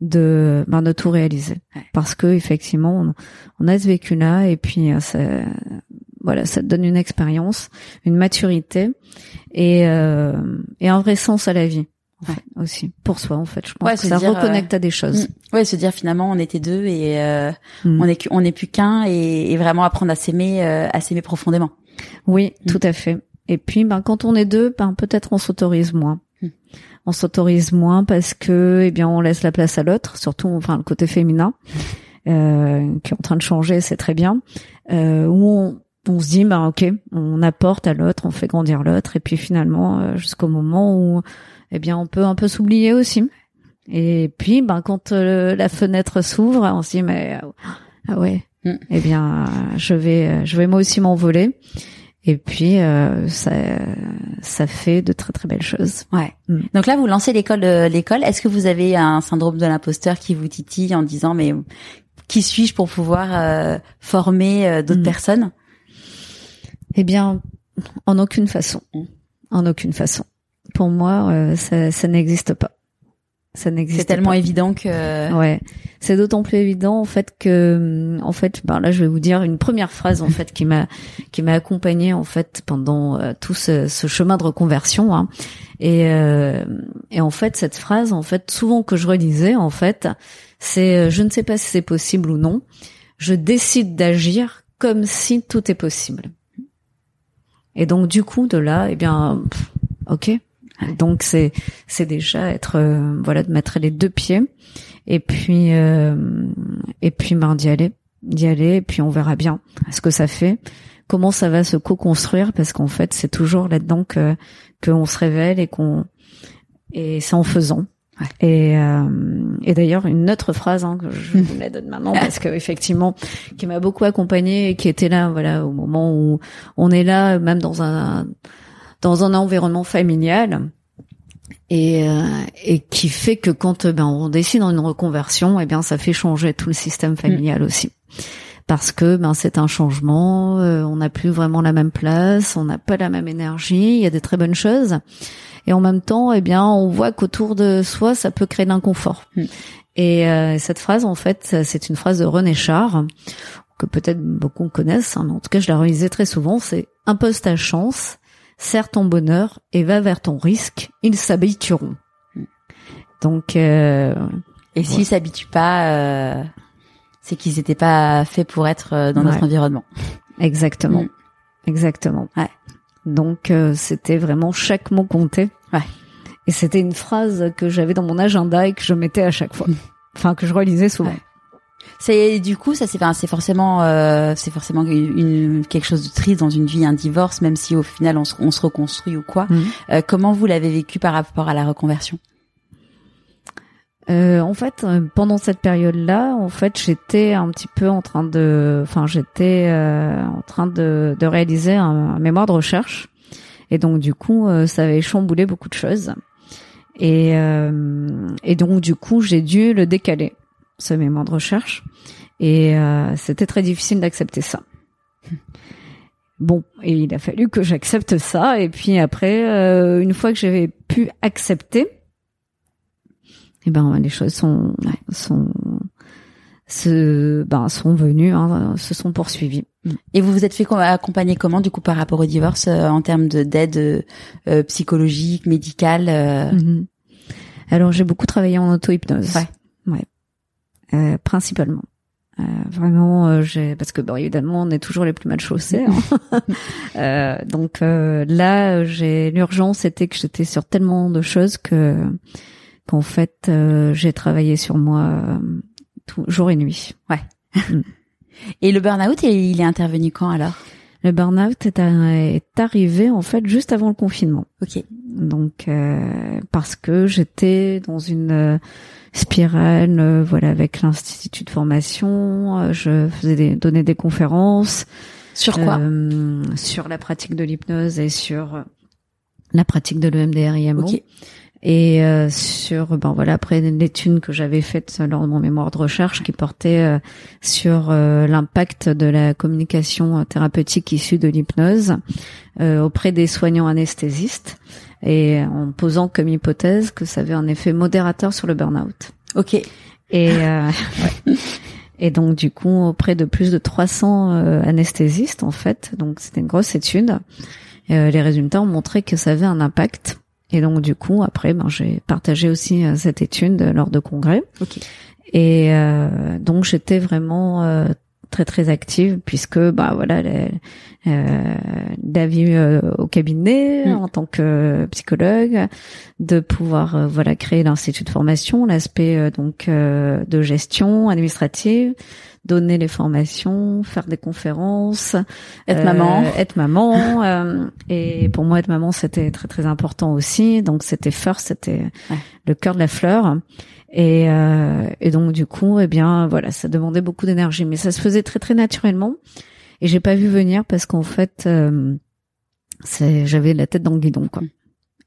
de ben, de tout réaliser. Parce que effectivement on, on a ce vécu là et puis euh, ça voilà ça te donne une expérience une maturité et euh, et un vrai sens à la vie Ouais. fait, aussi pour soi en fait je pense Ouais, que se ça dire, reconnecte à des choses Mm. Ouais, se dire finalement on était deux et euh, Mm. on est on n'est plus qu'un et, et vraiment apprendre à s'aimer euh, à s'aimer profondément. Oui, Mm. tout à fait. Et puis, ben, quand on est deux, ben, peut-être on s'autorise moins. Mm. On s'autorise moins parce que, eh bien, on laisse la place à l'autre, surtout, enfin, le côté féminin, euh, qui est en train de changer, c'est très bien. Euh, où on, on se dit bah ok, on apporte à l'autre, on fait grandir l'autre, et puis finalement euh, jusqu'au moment où eh bien on peut un peu s'oublier aussi. Et puis ben quand euh, la fenêtre s'ouvre, on se dit mais ah ouais, mm. eh bien je vais je vais moi aussi m'envoler. Et puis euh, ça ça fait de très très belles choses. Ouais. Mm. Donc là vous lancez l'école l'école. Est-ce que vous avez un syndrome de l'imposteur qui vous titille en disant mais qui suis-je pour pouvoir former d'autres mm. personnes? Eh bien, en aucune façon. En aucune façon. Pour moi, euh, ça, ça n'existe pas. Ça n'existe. C'est tellement évident que. Ouais. C'est d'autant plus évident en fait que, en fait, ben là, je vais vous dire une première phrase en fait qui m'a qui m'a accompagnée en fait pendant euh, tout ce, ce, chemin de reconversion. Hein. Et euh, et en fait, cette phrase, en fait, souvent que je relisais, en fait, c'est je ne sais pas si c'est possible ou non. Je décide d'agir comme si tout est possible. Et donc du coup de là, eh bien, ok. Donc c'est c'est déjà être euh, voilà de mettre les deux pieds. Et puis euh, et puis ben d'y aller, d'y aller. Et puis on verra bien ce que ça fait, comment ça va se co-construire? Parce qu'en fait c'est toujours là-dedans que qu'on se révèle et qu'on et c'est en faisant. Et, euh, et d'ailleurs une autre phrase hein, que je <laughs> vous la donne maintenant parce que effectivement qui m'a beaucoup accompagnée et qui était là voilà au moment où on est là même dans un dans un environnement familial et euh, et qui fait que quand ben on décide dans une reconversion et eh bien ça fait changer tout le système familial aussi parce que ben c'est un changement euh, on n'a plus vraiment la même place on n'a pas la même énergie il y a des très bonnes choses et en même temps, eh bien, on voit qu'autour de soi, ça peut créer l'inconfort. Mm. Et euh, cette phrase, en fait, c'est une phrase de René Char que peut-être beaucoup connaissent. Hein, mais en tout cas, je la relisais très souvent. C'est impose ta chance, serre ton bonheur et va vers ton risque. Ils s'habitueront. Mm. Donc, euh, et s'ils s'habituent pas, euh, c'est qu'ils n'étaient pas faits pour être dans notre environnement. Exactement. Mm. Exactement. Ouais. Donc c'était vraiment chaque mot comptait. Ouais. Et c'était une phrase que j'avais dans mon agenda et que je mettais à chaque fois. Enfin, que je relisais souvent. C'est du coup ça c'est c'est forcément euh, c'est forcément une, quelque chose de triste dans une vie un divorce même si au final on se, on se reconstruit ou quoi. Mhm. Euh, comment vous l'avez vécu par rapport à la reconversion? Euh, en fait, euh, pendant cette période-là, en fait, j'étais un petit peu en train de, enfin, j'étais euh, en train de, de réaliser un, un, mémoire de recherche et donc du coup, euh, ça avait chamboulé beaucoup de choses. Et, euh, et donc du coup, j'ai dû le décaler, ce mémoire de recherche. Et euh, c'était très difficile d'accepter ça. Bon, et il a fallu que j'accepte ça. Et puis après, une fois que j'avais pu accepter, eh ben les choses sont sont se, ben, sont venus, hein, se sont poursuivis. Et vous vous êtes fait accompagner comment du coup par rapport au divorce euh, en termes de d'aide euh, psychologique, médicale euh? mhm. Alors j'ai beaucoup travaillé en auto-hypnose. Ouais. Ouais. Principalement. vraiment, j'ai parce que bon évidemment on est toujours les plus mal chaussés. Hein. <laughs> donc là, j'ai l'urgence c'était que j'étais sur tellement de choses que qu'en fait j'ai travaillé sur moi jour et nuit. Ouais. Mm. et le burn-out, il est intervenu quand alors? Le burn-out est, est, arrivé en fait juste avant le confinement. Ok. Donc euh, parce que j'étais dans une euh, spirale, euh, voilà, avec l'institut de formation, je faisais des, donnais des conférences. Sur quoi? Sur la pratique de l'hypnose et sur la pratique de l'EMDR Ok. Et euh, sur ben voilà après l'étude que j'avais faite lors de mon mémoire de recherche qui portait euh, sur euh, l'impact de la communication thérapeutique issue de l'hypnose auprès des soignants anesthésistes et en posant comme hypothèse que ça avait un effet modérateur sur le burn-out. Ok. Et <laughs> et donc du coup auprès de plus de 300 anesthésistes en fait donc c'était une grosse étude. les résultats ont montré que ça avait un impact et donc du coup, après, ben, j'ai partagé aussi euh, cette étude lors de congrès. Okay. Et euh, donc j'étais vraiment euh, très très active puisque bah voilà euh, d'avis au cabinet mm. en tant que psychologue, de pouvoir voilà créer l'institut de formation, l'aspect donc de gestion administrative, donner les formations, faire des conférences, être maman, être maman. et pour moi, être maman, c'était très très important aussi. Donc c'était first, c'était le cœur de la fleur. Et, et donc du coup, eh bien voilà, ça demandait beaucoup d'énergie, mais ça se faisait très très naturellement. Et j'ai pas vu venir parce qu'en fait, j'avais la tête dans le guidon quoi.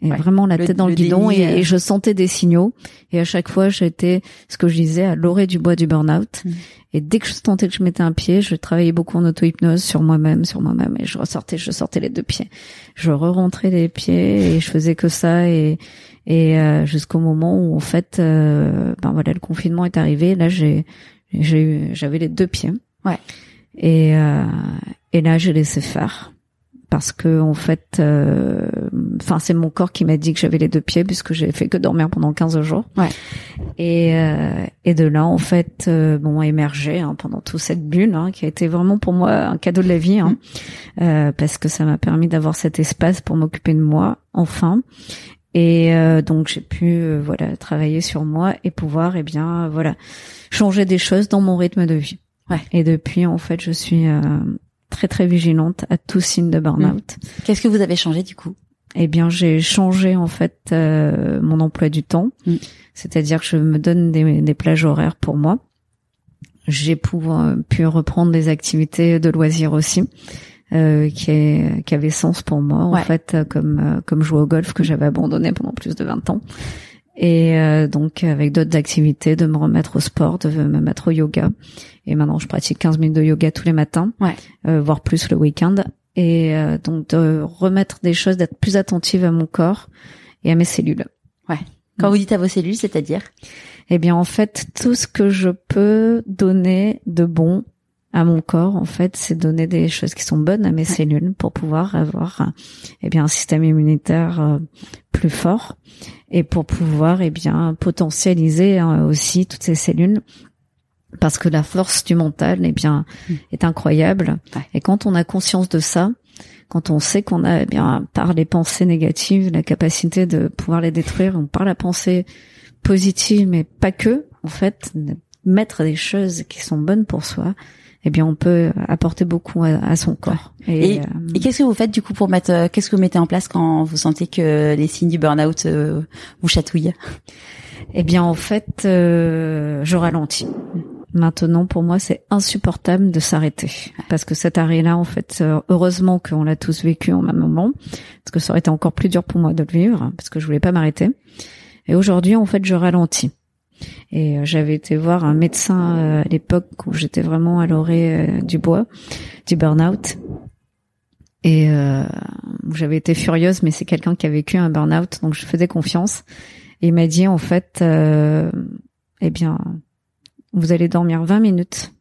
Et vraiment la tête dans le, guidon et, et, je sentais des signaux. Et à chaque fois j'étais ce que je disais à l'orée du bois du burn-out. Mm. et dès que je sentais que je mettais un pied je travaillais beaucoup en auto-hypnose sur moi-même sur moi-même. Et je ressortais je sortais les deux pieds. Je re-rentrais les pieds et je faisais que ça. Et et euh, jusqu'au moment où en fait euh, ben voilà le confinement est arrivé. Là j'ai j'ai eu j'avais les deux pieds. Ouais. Et euh, et là j'ai laissé faire. Parce que en fait, euh, enfin c'est mon corps qui m'a dit que j'avais les deux pieds puisque j'ai fait que dormir pendant 15 jours. Ouais. Et euh, et de là en fait, euh, bon émergé hein, pendant toute cette bulle hein, qui a été vraiment pour moi un cadeau de la vie hein, mmh. euh, parce que ça m'a permis d'avoir cet espace pour m'occuper de moi enfin. Et euh, donc j'ai pu voilà travailler sur moi et pouvoir eh bien voilà changer des choses dans mon rythme de vie. Ouais. Et depuis en fait je suis très très vigilante à tout signe de burn-out. Mmh. Qu'est-ce que vous avez changé du coup? Eh bien, j'ai changé en fait euh, mon emploi du temps, mmh. c'est-à-dire que je me donne des, des plages horaires pour moi. J'ai pu reprendre des activités de loisirs aussi. Euh, qui, est, qui avait sens pour moi en fait comme euh, comme jouer au golf que j'avais abandonné pendant plus de 20 ans et euh, donc avec d'autres activités, de me remettre au sport, de me mettre au yoga. Et maintenant, je pratique 15 minutes de yoga tous les matins, ouais. euh, voire plus le week-end. Et euh, donc de remettre des choses, d'être plus attentive à mon corps et à mes cellules. Ouais. Quand vous dites à vos cellules, c'est-à-dire Eh bien, en fait, tout ce que je peux donner de bon à mon corps, en fait, c'est donner des choses qui sont bonnes à mes cellules pour pouvoir avoir, eh bien, un système immunitaire euh, plus fort et pour pouvoir, eh bien, potentialiser hein, aussi toutes ces cellules parce que la force du mental, eh bien, mm. est incroyable. Et quand on a conscience de ça, quand on sait qu'on a, eh bien, par les pensées négatives, la capacité de pouvoir les détruire, ou par la pensée positive, mais pas que, en fait, mettre des choses qui sont bonnes pour soi, eh bien on peut apporter beaucoup à, son corps. Et, euh, et, qu'est-ce que vous faites du coup pour mettre euh, qu'est-ce que vous mettez en place quand vous sentez que les signes du burn-out euh, vous chatouillent? Eh bien en fait, je ralentis. Maintenant, pour moi, c'est insupportable de s'arrêter parce que cet arrêt-là, en fait, heureusement qu'on l'a tous vécu en même moment, parce que ça aurait été encore plus dur pour moi de le vivre parce que je voulais pas m'arrêter. Et aujourd'hui, en fait, je ralentis. Et euh, j'avais été voir un médecin euh, à l'époque où j'étais vraiment à l'orée euh, du bois, du burn-out. Et j'avais été furieuse, mais c'est quelqu'un qui a vécu un burn-out, donc je faisais confiance. Et il m'a dit en fait, eh bien, vous allez dormir 20 minutes.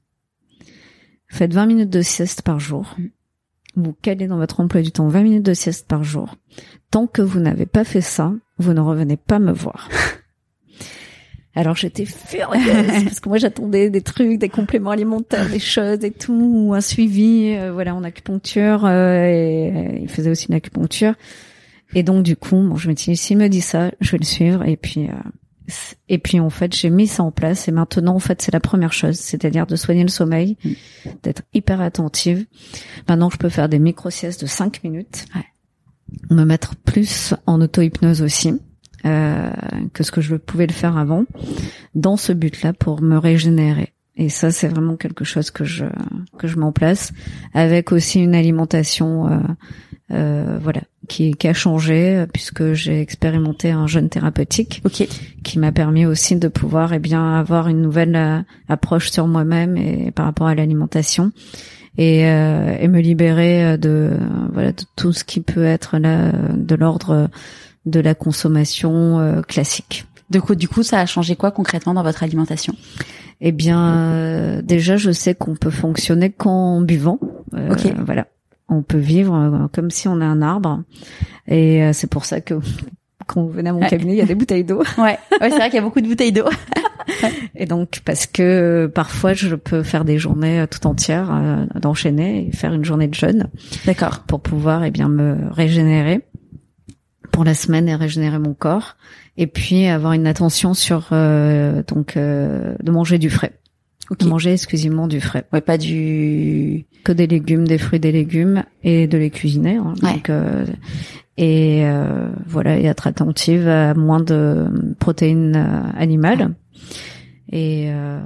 Faites 20 minutes de sieste par jour. Vous calez dans votre emploi du temps 20 minutes de sieste par jour. Tant que vous n'avez pas fait ça, vous ne revenez pas me voir. <laughs> Alors j'étais furieuse parce que moi j'attendais des trucs, des compléments alimentaires, des choses et tout, un suivi, euh, voilà, en acupuncture euh, euh, il faisait aussi une acupuncture. Et donc du coup, bon, je me dis s'il me dit ça, je vais le suivre et puis et puis en fait j'ai mis ça en place et maintenant en fait c'est la première chose, c'est-à-dire de soigner le sommeil, mm. d'être hyper attentive. Maintenant je peux faire des micro siestes de 5 minutes, ouais. me mettre plus en auto-hypnose aussi euh, que ce que je pouvais le faire avant, dans ce but-là pour me régénérer. Et ça, c'est vraiment quelque chose que je que je mets en place, avec aussi une alimentation, euh, euh, voilà, qui, qui a changé puisque j'ai expérimenté un jeûne thérapeutique, okay. qui m'a permis aussi de pouvoir, eh bien, avoir une nouvelle euh, approche sur moi-même et par rapport à l'alimentation. Et, euh, et, me libérer de voilà de tout ce qui peut être là de l'ordre de la consommation euh, classique. De coup, du coup, ça a changé quoi concrètement dans votre alimentation? Eh bien, euh, déjà, je sais qu'on peut fonctionner qu'en buvant. Euh, ok. Voilà, on peut vivre comme si on est un arbre, et c'est pour ça que <laughs> quand vous venez à mon cabinet, il y a des bouteilles d'eau. <laughs> Ouais, ouais c'est vrai qu'il y a beaucoup de bouteilles d'eau. <laughs> et donc parce que parfois je peux faire des journées tout entières d'enchaîner et faire une journée de jeûne. D'accord. Pour pouvoir eh bien me régénérer pour la semaine et régénérer mon corps et puis avoir une attention sur euh, donc euh, de manger du frais. Okay. Manger exclusivement du frais. Ouais, pas du que des légumes, des fruits, des légumes et de les cuisiner. Hein. Donc, euh, et euh, voilà, et être attentive à moins de protéines euh, animales. Et euh,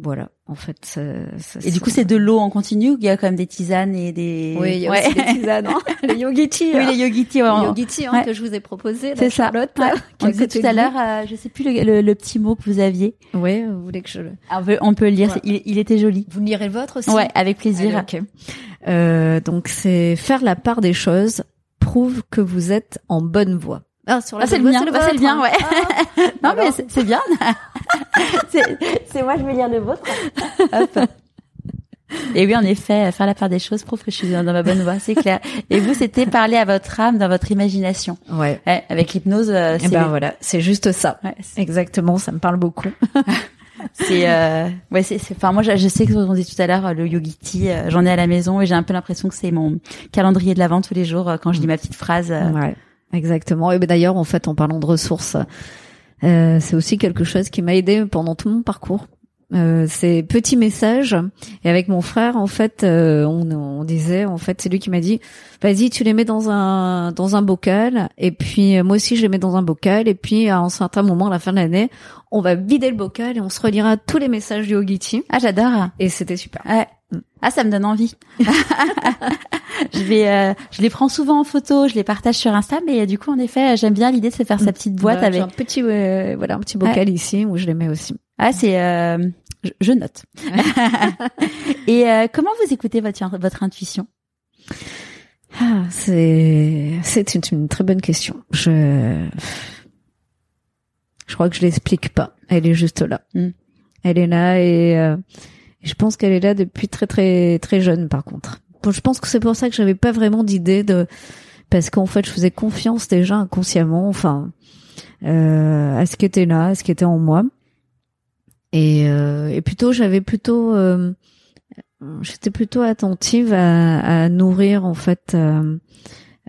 voilà, en fait. Ça, ça, et du coup, c'est de l'eau en continu ou il y a quand même des tisanes et des. Oui, il y a aussi des tisanes. Hein <laughs> les yogiti. Oui, les yogiti. Ouais. Les yogiti hein, que je vous ai proposé. C'est Charlotte. Ouais. On disait tout à l'heure, euh, je sais plus le, le, petit mot que vous aviez. Oui, vous voulez que je le. on peut, on peut le lire. Il, il, était joli. Vous lirez le vôtre aussi. Ouais, avec plaisir. Allez, euh, donc c'est faire la part des choses prouve que vous êtes en bonne voie. Ah, sur la ah, c'est le bien, c'est le, ah, bien, ouais. Ah, <laughs> non, mais c'est bien. <laughs> c'est moi, je vais lire le vôtre. Hop. Et oui, en effet, faire la part des choses prouve que je suis dans, ma bonne voie, c'est clair. Et vous, c'était parler à votre âme, dans votre imagination. Ouais. ouais avec l'hypnose. Euh, eh ben voilà, c'est juste ça. Ouais, Exactement, ça me parle beaucoup. <laughs> c'est euh, ouais c'est enfin moi je, sais que on dit tout à l'heure le yogiti euh, j'en ai à la maison et j'ai un peu l'impression que c'est mon calendrier de l'avant tous les jours euh, quand je dis ma petite phrase ouais exactement et ben d'ailleurs en fait en parlant de ressources c'est aussi quelque chose qui m'a aidé pendant tout mon parcours. Euh, ces petits messages et avec mon frère en fait euh, on, on, disait en fait c'est lui qui m'a dit vas-y tu les mets dans un dans un bocal. Et puis euh, moi aussi je les mets dans un bocal. Et puis à un certain moment à la fin de l'année on va vider le bocal et on se relira tous les messages du Ogiti. Ah j'adore. Et c'était super. Ouais. Mm. ah ça me donne envie <laughs> je vais euh, je les prends souvent en photo je les partage sur Insta mais du coup en effet j'aime bien l'idée de se faire sa petite boîte avec un petit voilà un petit bocal ici où je les mets aussi ah, c'est, euh, je, note. <laughs> Et euh, comment vous écoutez votre votre intuition? Ah, C'est c'est une, une, très bonne question. Je je crois que je l'explique pas. Elle est juste là. Hmm. Elle est là et euh, je pense qu'elle est là depuis très très très jeune. Par contre, je pense que c'est pour ça que j'avais pas vraiment d'idée de parce qu'en fait je faisais confiance déjà inconsciemment, enfin euh, à ce qui était là, à ce qui était en moi. Et, euh, et plutôt, j'avais plutôt, euh, j'étais plutôt attentive à, à, nourrir en fait, euh,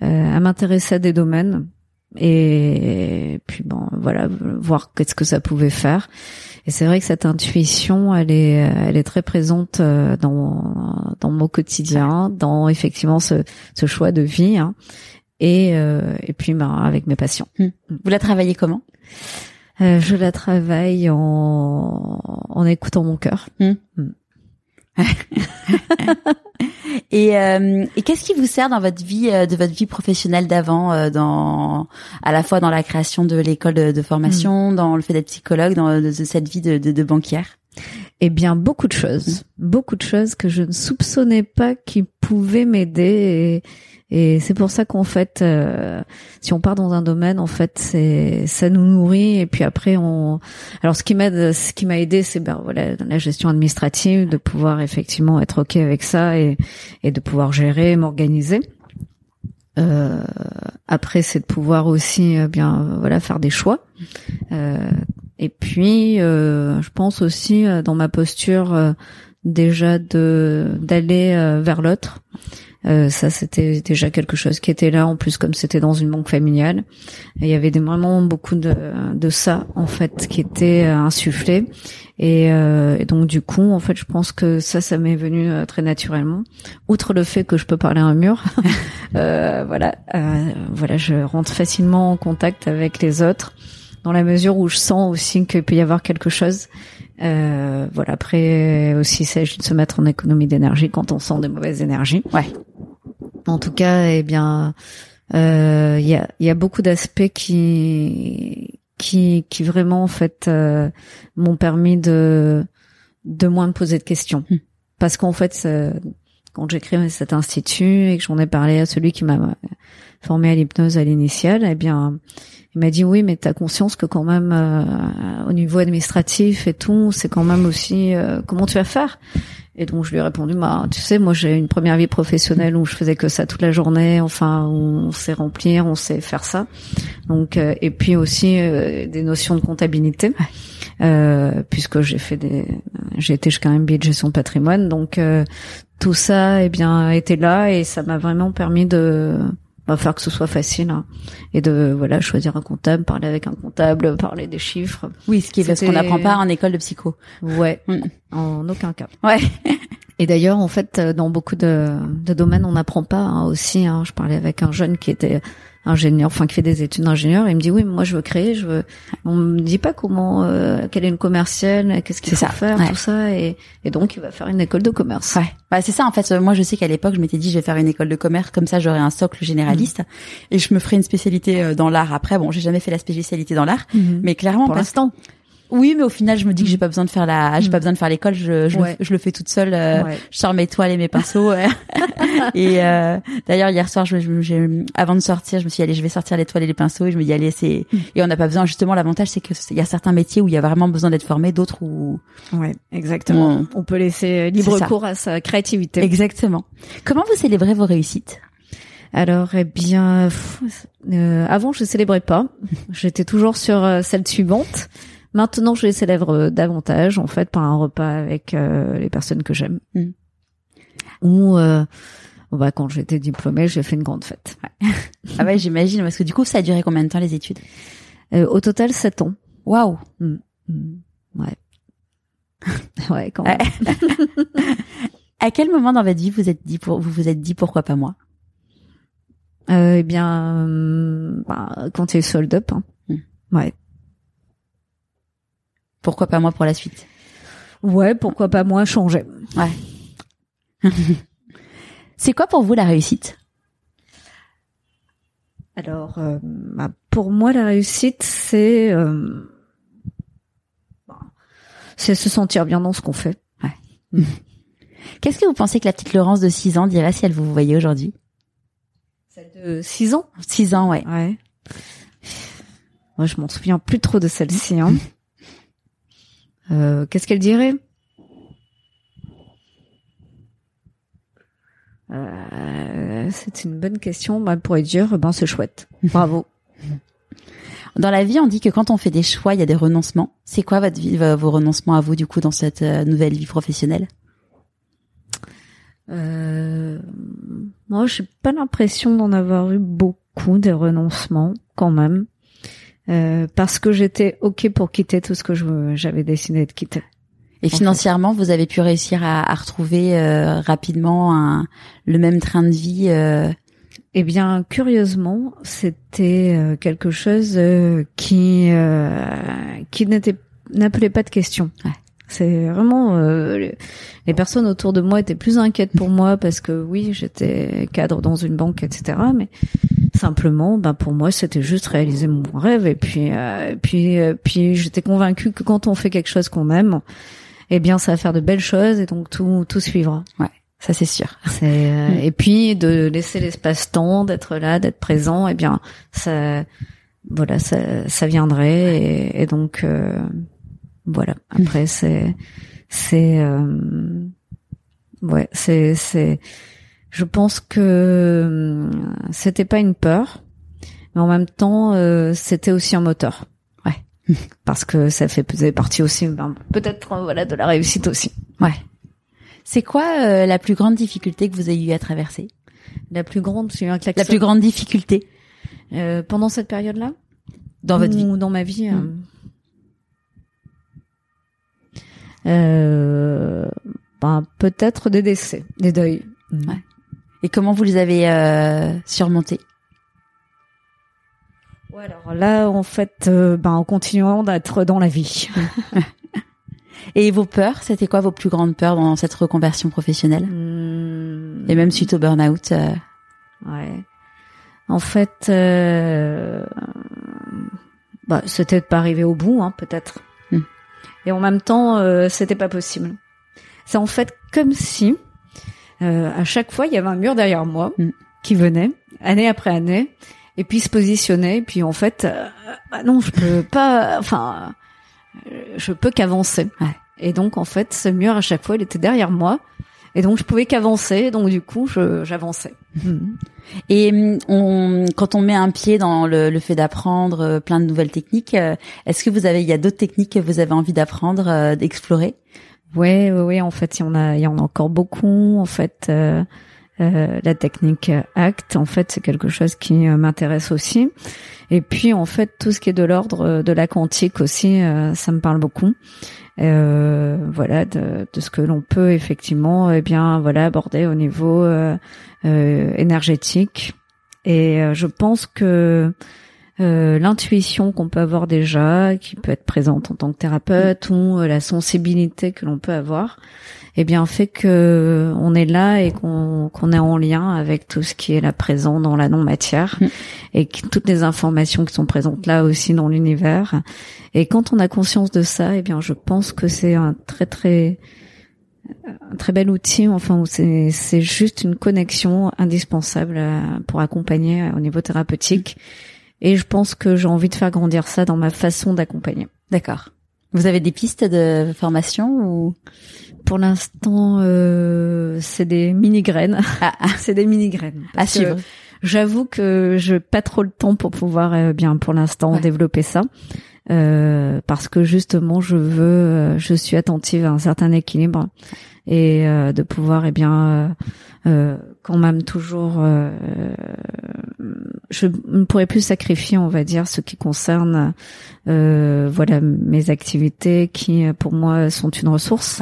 à m'intéresser à des domaines et puis bon, voilà, voir qu'est-ce que ça pouvait faire. Et c'est vrai que cette intuition, elle est, elle est très présente dans dans mon quotidien, dans effectivement ce, ce choix de vie, hein, et et puis ben, avec mes passions. Vous la travaillez comment? Euh, je la travaille en, en écoutant mon cœur. Hmm. Hmm. <laughs> et, euh, et qu'est-ce qui vous sert dans votre vie, euh, de votre vie professionnelle d'avant, dans à la fois dans la création de l'école de, formation, hmm. dans le fait d'être psychologue, dans de, cette vie de, de, de banquière? Eh bien, beaucoup de choses, beaucoup de choses que je ne soupçonnais pas qui pouvaient m'aider. Et et c'est pour ça qu'en fait, euh, si on part dans un domaine, en fait, c'est ça nous nourrit. Et puis après, on. Alors, ce qui m'aide, ce qui m'a aidé, c'est ben voilà la gestion administrative, de pouvoir effectivement être ok avec ça et et de pouvoir gérer, m'organiser. Euh, après, c'est de pouvoir aussi euh, bien voilà faire des choix. Euh, et puis, euh, je pense aussi dans ma posture déjà de d'aller vers l'autre. Euh, ça, c'était déjà quelque chose qui était là. En plus, comme c'était dans une banque familiale, il y avait vraiment beaucoup de, de ça en fait qui était euh, insufflé. Et, euh, et, donc du coup, en fait, je pense que ça, ça m'est venu euh, très naturellement. Outre le fait que je peux parler à un mur, <laughs> euh, voilà, voilà, je rentre facilement en contact avec les autres dans la mesure où je sens aussi qu'il peut y avoir quelque chose. Voilà. Après aussi, il s'agit de se mettre en économie d'énergie quand on sent des mauvaises énergies. Ouais. En tout cas, eh bien, euh, il y, a, y a beaucoup d'aspects qui qui qui vraiment en fait euh, m'ont permis de de moins me poser de questions. Hmm. Parce qu'en fait, quand j'ai créé cet institut et que j'en ai parlé à celui qui m'a formé à l'hypnose à l'initiale, eh bien, il m'a dit oui, mais t'as conscience que quand même euh, au niveau administratif et tout, c'est quand même aussi euh, comment tu vas faire? Et donc je lui ai répondu, bah tu sais, moi j'ai une première vie professionnelle où je faisais que ça toute la journée, enfin où on sait remplir, on sait faire ça. Donc euh, et puis aussi des notions de comptabilité, puisque j'ai fait des, j'ai été jusqu'à un MBA de gestion de patrimoine, donc tout ça, eh bien, était là et ça m'a vraiment permis de va faire que ce soit facile hein, et de voilà choisir un comptable, parler avec un comptable, parler des chiffres. Oui, ce qui est parce qu'on n'apprend pas en école de psycho. Ouais, mm. en aucun cas. Ouais. Et d'ailleurs, en fait, dans beaucoup de, de domaines, on n'apprend pas hein, aussi. Hein. Je parlais avec un jeune qui était ingénieur, enfin qui fait des études d'ingénieur, il me dit oui, moi je veux créer, je veux. On me dit pas comment, euh, quelle est une commerciale, qu'est-ce qu'il faut ça, faire, tout ça, et, et, donc il va faire une école de commerce. Ouais, bah c'est ça en fait. Moi je sais qu'à l'époque je m'étais dit je vais faire une école de commerce, comme ça j'aurai un socle généraliste, mmh. et je me ferai une spécialité euh, dans l'art. Après bon, j'ai jamais fait la spécialité dans l'art, mmh. mais clairement pour l'instant. Oui, mais au final, je me dis que j'ai pas besoin de faire la, j'ai pas mm. besoin de faire l'école. Je, je, le, je, le, fais toute seule. Euh, Je sors mes toiles et mes pinceaux. <laughs> et euh, d'ailleurs, hier soir, je, je, avant de sortir, je me suis dit, allez, je vais sortir les toiles et les pinceaux. Et je me dis, allez, c'est mm. et on n'a pas besoin. Justement, l'avantage, c'est que il y a certains métiers où il y a vraiment besoin d'être formé, d'autres où. Ouais, exactement. On, peut laisser libre cours à sa créativité. Exactement. Comment vous célébrez vos réussites? Alors, eh bien, euh, avant, je célébrais pas. J'étais toujours sur euh, celle suivante. Maintenant, je les célèbre euh, davantage, en fait, par un repas avec euh, les personnes que j'aime. Mm. Ou euh, bah, quand j'étais diplômée, j'ai fait une grande fête. ah ouais, j'imagine, parce que du coup, ça a duré combien de temps les études? Euh, Au total, sept ans. Waouh mm. mm. Ouais. <laughs> ouais, quand même. <laughs> à quel moment dans votre vie vous êtes dit pour, vous vous êtes dit pourquoi pas moi? Euh, Eh bien, bah, quand a sold up. Hein. Ouais. Pourquoi pas moi pour la suite? Ouais, pourquoi pas moi changer. Ouais. <laughs> c'est quoi pour vous la réussite? Alors, euh, bah, pour moi, la réussite, c'est euh, c'est se sentir bien dans ce qu'on fait. Ouais. <laughs> Qu'est-ce que vous pensez que la petite Laurence de 6 ans dirait si elle vous voyait aujourd'hui? Celle de 6 ans? 6 ans, ouais. Ouais. Moi, je m'en souviens plus trop de celle-ci. Hein. <laughs> Euh, qu'est-ce qu'elle dirait euh, C'est une bonne question. Bah, elle pourrait dire, ben c'est chouette. <laughs> Bravo. Dans la vie, on dit que quand on fait des choix, il y a des renoncements. C'est quoi votre vie, vos renoncements à vous, du coup, dans cette euh, nouvelle vie professionnelle euh, Moi, j'ai pas l'impression d'en avoir eu beaucoup des renoncements, quand même. Euh, parce que j'étais ok pour quitter tout ce que j'avais décidé de quitter. Et financièrement, vous avez pu réussir à, à retrouver euh, rapidement un, le même train de vie euh... Eh bien, curieusement, c'était euh, quelque chose qui qui n'était n'appelait pas de question. Ouais. C'est vraiment les personnes autour de moi étaient plus inquiètes pour moi parce que oui, j'étais cadre dans une banque, etc. Mais Simplement, ben pour moi, c'était juste réaliser mon rêve. Et puis, euh, puis, euh, puis, j'étais convaincue que quand on fait quelque chose qu'on aime, eh bien, ça va faire de belles choses et donc tout, tout suivra. Ouais, ça c'est sûr. C'est euh, <laughs> mm. et puis de laisser l'espace-temps, d'être là, d'être présent. Eh bien, ça, voilà, ça, ça viendrait. Et, et donc, voilà. Après, c'est, c'est, ouais, c'est, c'est je pense que euh, c'était pas une peur, mais en même temps, euh, c'était aussi un moteur. Ouais, <laughs> parce que ça fait partie aussi, ben, peut-être euh, voilà, de la réussite aussi. Ouais. C'est quoi la plus grande difficulté que vous avez eu à traverser? La plus grande, c'est un La plus grande difficulté? Pendant cette période-là? Dans votre vie Ou dans ma vie euh, ben, peut-être des décès, des deuils. Ouais. Et comment vous les avez euh, surmontés ouais, Alors là, en fait, euh, ben, en continuant d'être dans la vie. <laughs> Et vos peurs, c'était quoi vos plus grandes peurs dans cette reconversion professionnelle? Hmm. Et même suite au burn-out euh... Ouais. En fait, euh, bah, c'était de pas arriver au bout, hein, peut-être. Hmm. Et en même temps, euh, c'était pas possible. C'est en fait comme si euh, à chaque fois, il y avait un mur derrière moi mm. qui venait, année après année, et puis se positionnait. Et puis en fait, euh, bah non, je peux pas. Enfin, euh, je peux qu'avancer. Et donc en fait, ce mur à chaque fois, il était derrière moi. Et donc je pouvais qu'avancer, donc du coup j'avançais. Mm. Et mm, on, quand on met un pied dans le, le fait d'apprendre plein de nouvelles techniques, est-ce que vous avez, il y a d'autres techniques que vous avez envie d'apprendre, d'explorer? Ouais, ouais, en fait, il y en a, il y en a encore beaucoup. En fait, euh, euh, la technique ACT, en fait, c'est quelque chose qui m'intéresse aussi. Et puis, en fait, tout ce qui est de l'ordre de la quantique aussi, ça me parle beaucoup. voilà, de, de, ce que l'on peut effectivement, eh bien, voilà, aborder au niveau énergétique. Et je pense que euh, l'intuition qu'on peut avoir déjà, qui peut être présente en tant que thérapeute, ou euh, la sensibilité que l'on peut avoir, eh bien fait que on est là et qu'on qu'on est en lien avec tout ce qui est là présent dans la non matière mm. et toutes les informations qui sont présentes là aussi dans l'univers. Et quand on a conscience de ça, eh bien je pense que c'est un très très un très bel outil, enfin c'est c'est juste une connexion indispensable euh, pour accompagner au niveau thérapeutique. Et je pense que j'ai envie de faire grandir ça dans ma façon d'accompagner. D'accord. Vous avez des pistes de formation ou? Pour l'instant, euh, c'est des mini graines. Ah, ah. <laughs> c'est des mini graines. À suivre. J'avoue que je pas trop le temps pour pouvoir euh, bien pour l'instant développer ça. Euh, parce que justement je veux euh, je suis attentive à un certain équilibre et euh, de pouvoir eh bien euh, quand même toujours je ne pourrais plus sacrifier, on va dire, ce qui concerne, euh, voilà, mes activités qui, pour moi, sont une ressource.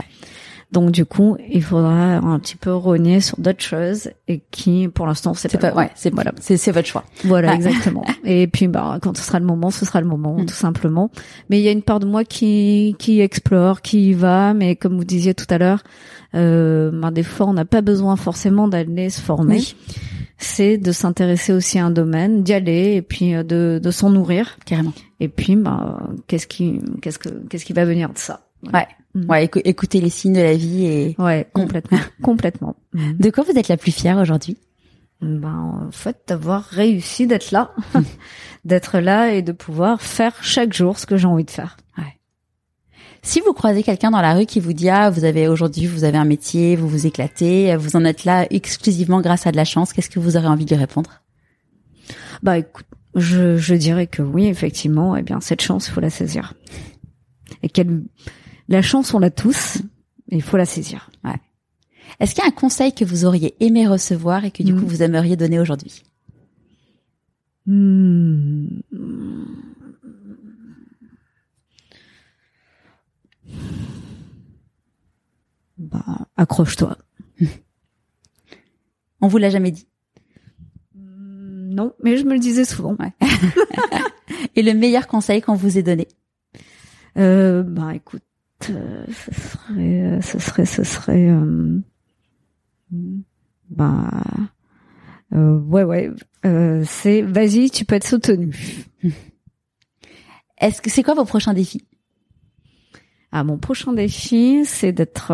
Donc du coup, il faudra un petit peu rogner sur d'autres choses et qui, pour l'instant, c'est pas, ouais, c'est voilà, c'est c'est votre choix. Voilà, exactement. <laughs> Et puis, bah, quand ce sera le moment, ce sera le moment, mm. tout simplement. Mais il y a une part de moi qui qui explore, qui y va, mais comme vous disiez tout à l'heure, euh, bah, des fois, on n'a pas besoin forcément d'aller se former c'est de s'intéresser aussi à un domaine, d'y aller et puis euh, de, de s'en nourrir carrément. Et puis bah qu'est-ce qui qu'est-ce que qu'est-ce qui va venir de ça? Ouais. Mm. Ouais, écouter les signes de la vie et ouais, complètement, <laughs> complètement. Mm. De quoi vous êtes la plus fière aujourd'hui? Ben en fait d'avoir réussi d'être là, <laughs> d'être là et de pouvoir faire chaque jour ce que j'ai envie de faire. Si vous croisez quelqu'un dans la rue qui vous dit ah vous avez aujourd'hui vous avez un métier, vous vous éclatez, vous en êtes là exclusivement grâce à de la chance, qu'est-ce que vous aurez envie de lui répondre? Bah écoute, je, je dirais que oui effectivement, eh bien cette chance il faut la saisir. Et quelle la chance on l'a tous, il faut la saisir. Ouais. Est-ce qu'il y a un conseil que vous auriez aimé recevoir et que du coup hmm. vous aimeriez donner aujourd'hui? Bah, accroche-toi. <laughs> On vous l'a jamais dit? Mm, Non, mais je me le disais souvent. <laughs> Et le meilleur conseil qu'on vous ait donné? Euh, Bah écoute, euh, ce serait, euh, ce serait, ce serait, euh, bah, euh, ouais, ouais, c'est, vas-y, tu peux être soutenu. <laughs> Est-ce que c'est quoi vos prochains défis? Ah, mon prochain défi, c'est d'être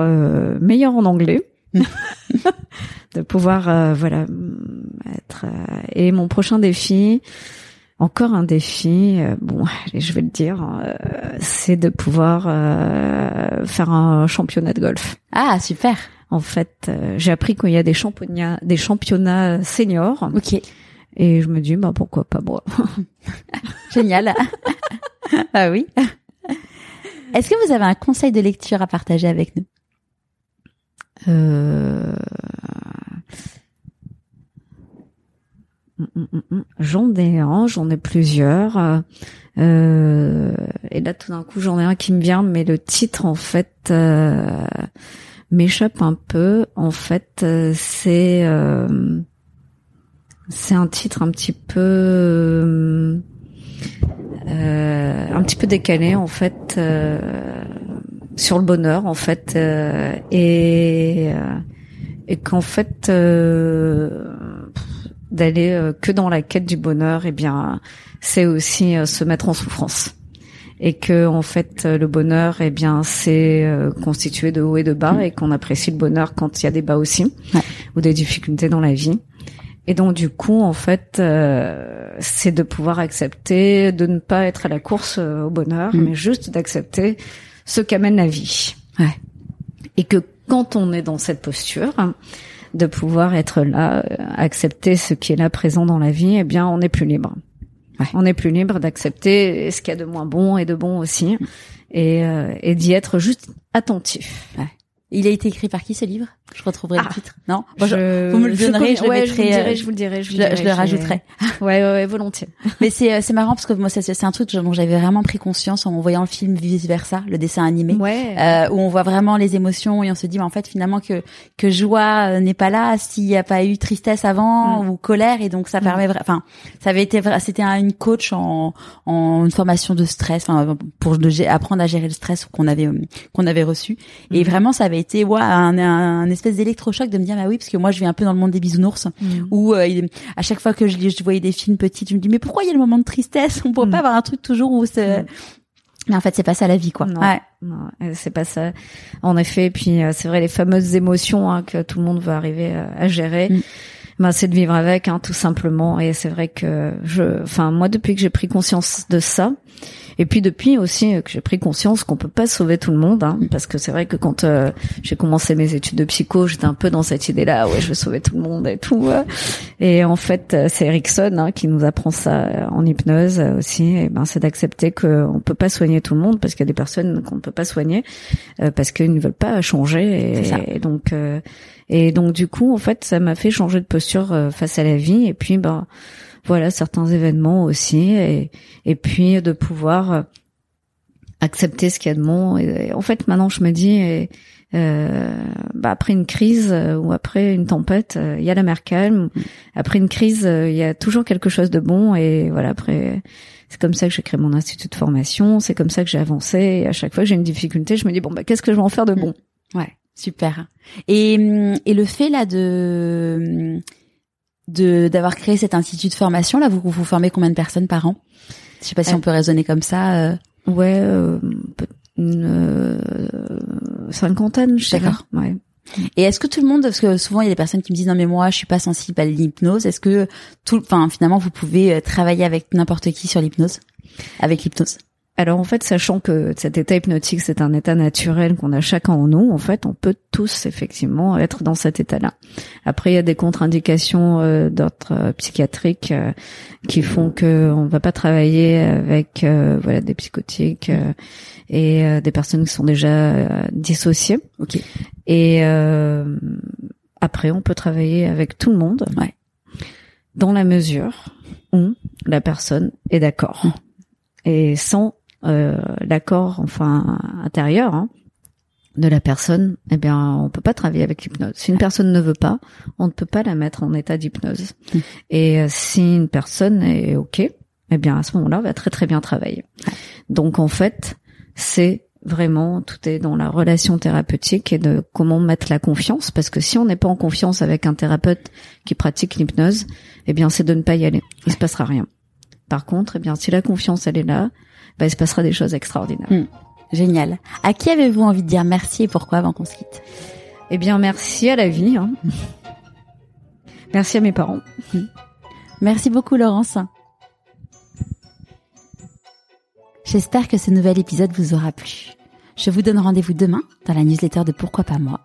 meilleur en anglais. <laughs> <laughs> de pouvoir voilà être et mon prochain défi encore un défi bon je vais le dire c'est de pouvoir faire un championnat de golf. Ah super. En fait j'ai appris qu'il y a des championnats des championnats seniors. Ok. Et je me dis bah pourquoi pas moi <laughs> génial. <laughs> Ah oui. Est-ce que vous avez un conseil de lecture à partager avec nous? Euh... J'en ai un, j'en ai plusieurs. Euh... Et là, tout d'un coup, j'en ai un qui me vient, mais le titre, en fait, euh... m'échappe un peu. En fait, euh, c'est euh, c'est un titre un petit peu euh, euh, un petit peu décalé en fait euh, sur le bonheur en fait euh, et et qu'en fait d'aller que dans la quête du bonheur eh bien c'est aussi se mettre en souffrance et que en fait le bonheur eh bien c'est constitué de haut et de bas et qu'on apprécie le bonheur quand il y a des bas aussi ou des difficultés dans la vie et donc du coup, en fait, euh, c'est de pouvoir accepter de ne pas être à la course euh, au bonheur, mm. mais juste d'accepter ce qu'amène la vie. Ouais. Et que quand on est dans cette posture, de pouvoir être là, euh, accepter ce qui est là présent dans la vie, eh bien, on est plus libre. Ouais. On est plus libre d'accepter ce qu'il y a de moins bon et de bon aussi, et, et d'y être juste attentif. Ouais. Il a été écrit par qui ce livre? Je retrouverai Ah. le titre. Non? Je- je, Vous me le je donnerez, je le ouais, mettrai, je vous le dirai, euh, je vous le dirai, je, je, vous le- dirai, je le rajouterai. <laughs> Ouais, ouais, ouais, volontiers. Mais c'est euh, c'est marrant parce que moi c'est c'est un truc dont j'avais vraiment pris conscience en voyant le film vice versa, le dessin animé. Ouais. Euh, où on voit vraiment les émotions et on se dit mais en fait finalement que que joie euh, n'est pas là s'il n'y a pas eu tristesse avant Mm. ou colère et donc ça Mm. permet enfin ça avait été c'était un- une coach en en une formation de stress enfin pour de apprendre à gérer le stress qu'on avait euh, qu'on avait reçu et Mhm. vraiment ça avait été ouais, un, un, un espèce d'électrochoc de me dire bah oui parce que moi je vis un peu dans le monde des bisounours Mm. où euh, à chaque fois que je, je voyais des films petits, je me dis mais pourquoi il y a le moment de tristesse? On pourrait Mm. pas avoir un truc toujours où c'est. Mm. Mais en fait, c'est pas ça la vie, quoi. Non. Ouais. Non, c'est pas ça. En effet, puis euh, c'est vrai les fameuses émotions hein, que tout le monde veut arriver euh, à gérer. Mm. Ben, c'est de vivre avec, hein, tout simplement. Et c'est vrai que je, enfin moi depuis que j'ai pris conscience de ça, et puis depuis aussi euh, que j'ai pris conscience qu'on peut pas sauver tout le monde, hein, parce que c'est vrai que quand euh, j'ai commencé mes études de psycho, j'étais un peu dans cette idée-là, ouais, je vais sauver tout le monde et tout. ouais. Et en fait, euh, c'est Erickson hein, qui nous apprend ça euh, en hypnose aussi. Et ben, c'est d'accepter qu'on peut pas soigner tout le monde parce qu'il y a des personnes qu'on ne peut pas soigner euh, parce qu'ils ne veulent pas changer. Ça. Et, et donc, euh, et donc du coup, en fait, ça m'a fait changer de posture euh, face à la vie. Et puis, ben, voilà, certains événements aussi. Et, et puis de pouvoir euh, accepter ce qu'il y a de bon. Et, et en fait, maintenant, je me dis. et, euh, bah, après une crise euh, ou après une tempête, euh, il y a la mer calme. Après une crise, il y a toujours quelque chose de bon. Et voilà, après, c'est comme ça que j'ai créé mon institut de formation. C'est comme ça que j'ai avancé. Et à chaque fois que j'ai une difficulté, je me dis bon, bah, qu'est-ce que je vais en faire de bon? Ouais. Super. Et hum, et le fait là de hum, de d'avoir créé cet institut de formation là, vous vous formez combien de personnes par an? Je sais pas si Euh, on peut raisonner comme ça. euh. Ouais, euh, une euh, cinquantaine, je. D'accord. Ouais. Et est-ce que tout le monde, parce que souvent il y a des personnes qui me disent non mais moi je suis pas sensible à l'hypnose. Est-ce que tout, enfin finalement vous pouvez euh, travailler avec n'importe qui sur l'hypnose, avec l'hypnose? Alors en fait, sachant que cet état hypnotique, c'est un état naturel qu'on a chacun en nous, en fait, on peut tous effectivement être dans cet état-là. Après, il y a des contre-indications euh, d'ordre euh, psychiatrique euh, qui font que on va pas travailler avec euh, voilà des psychotiques et des personnes qui sont déjà dissociées. Ok. Et euh, après, on peut travailler avec tout le monde, Ouais. dans la mesure où la personne est d'accord. Mm. Et sans l'accord, enfin intérieur, hein, de la personne, eh bien, on peut pas travailler avec l'hypnose. Si une personne ne veut pas, on ne peut pas la mettre en état d'hypnose. Mm. Et euh, si une personne est ok, eh bien, à ce moment-là, on va très très bien travailler. Donc, en fait, c'est vraiment tout est dans la relation thérapeutique et de comment mettre la confiance parce que si on n'est pas en confiance avec un thérapeute qui pratique l'hypnose eh bien c'est de ne pas y aller il se passera rien par contre eh bien si la confiance elle est là bah, il se passera des choses extraordinaires Mm. Génial. À qui avez-vous envie de dire merci et pourquoi avant qu'on se quitte? Eh bien merci à la vie hein. merci à mes parents Merci beaucoup Laurence. J'espère que ce nouvel épisode vous aura plu. Je vous donne rendez-vous demain dans la newsletter de Pourquoi pas moi.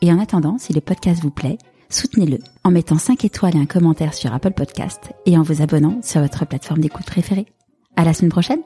Et en attendant, si le podcast vous plaît, soutenez-le en mettant 5 étoiles et un commentaire sur Apple Podcast et en vous abonnant sur votre plateforme d'écoute préférée. À la semaine prochaine!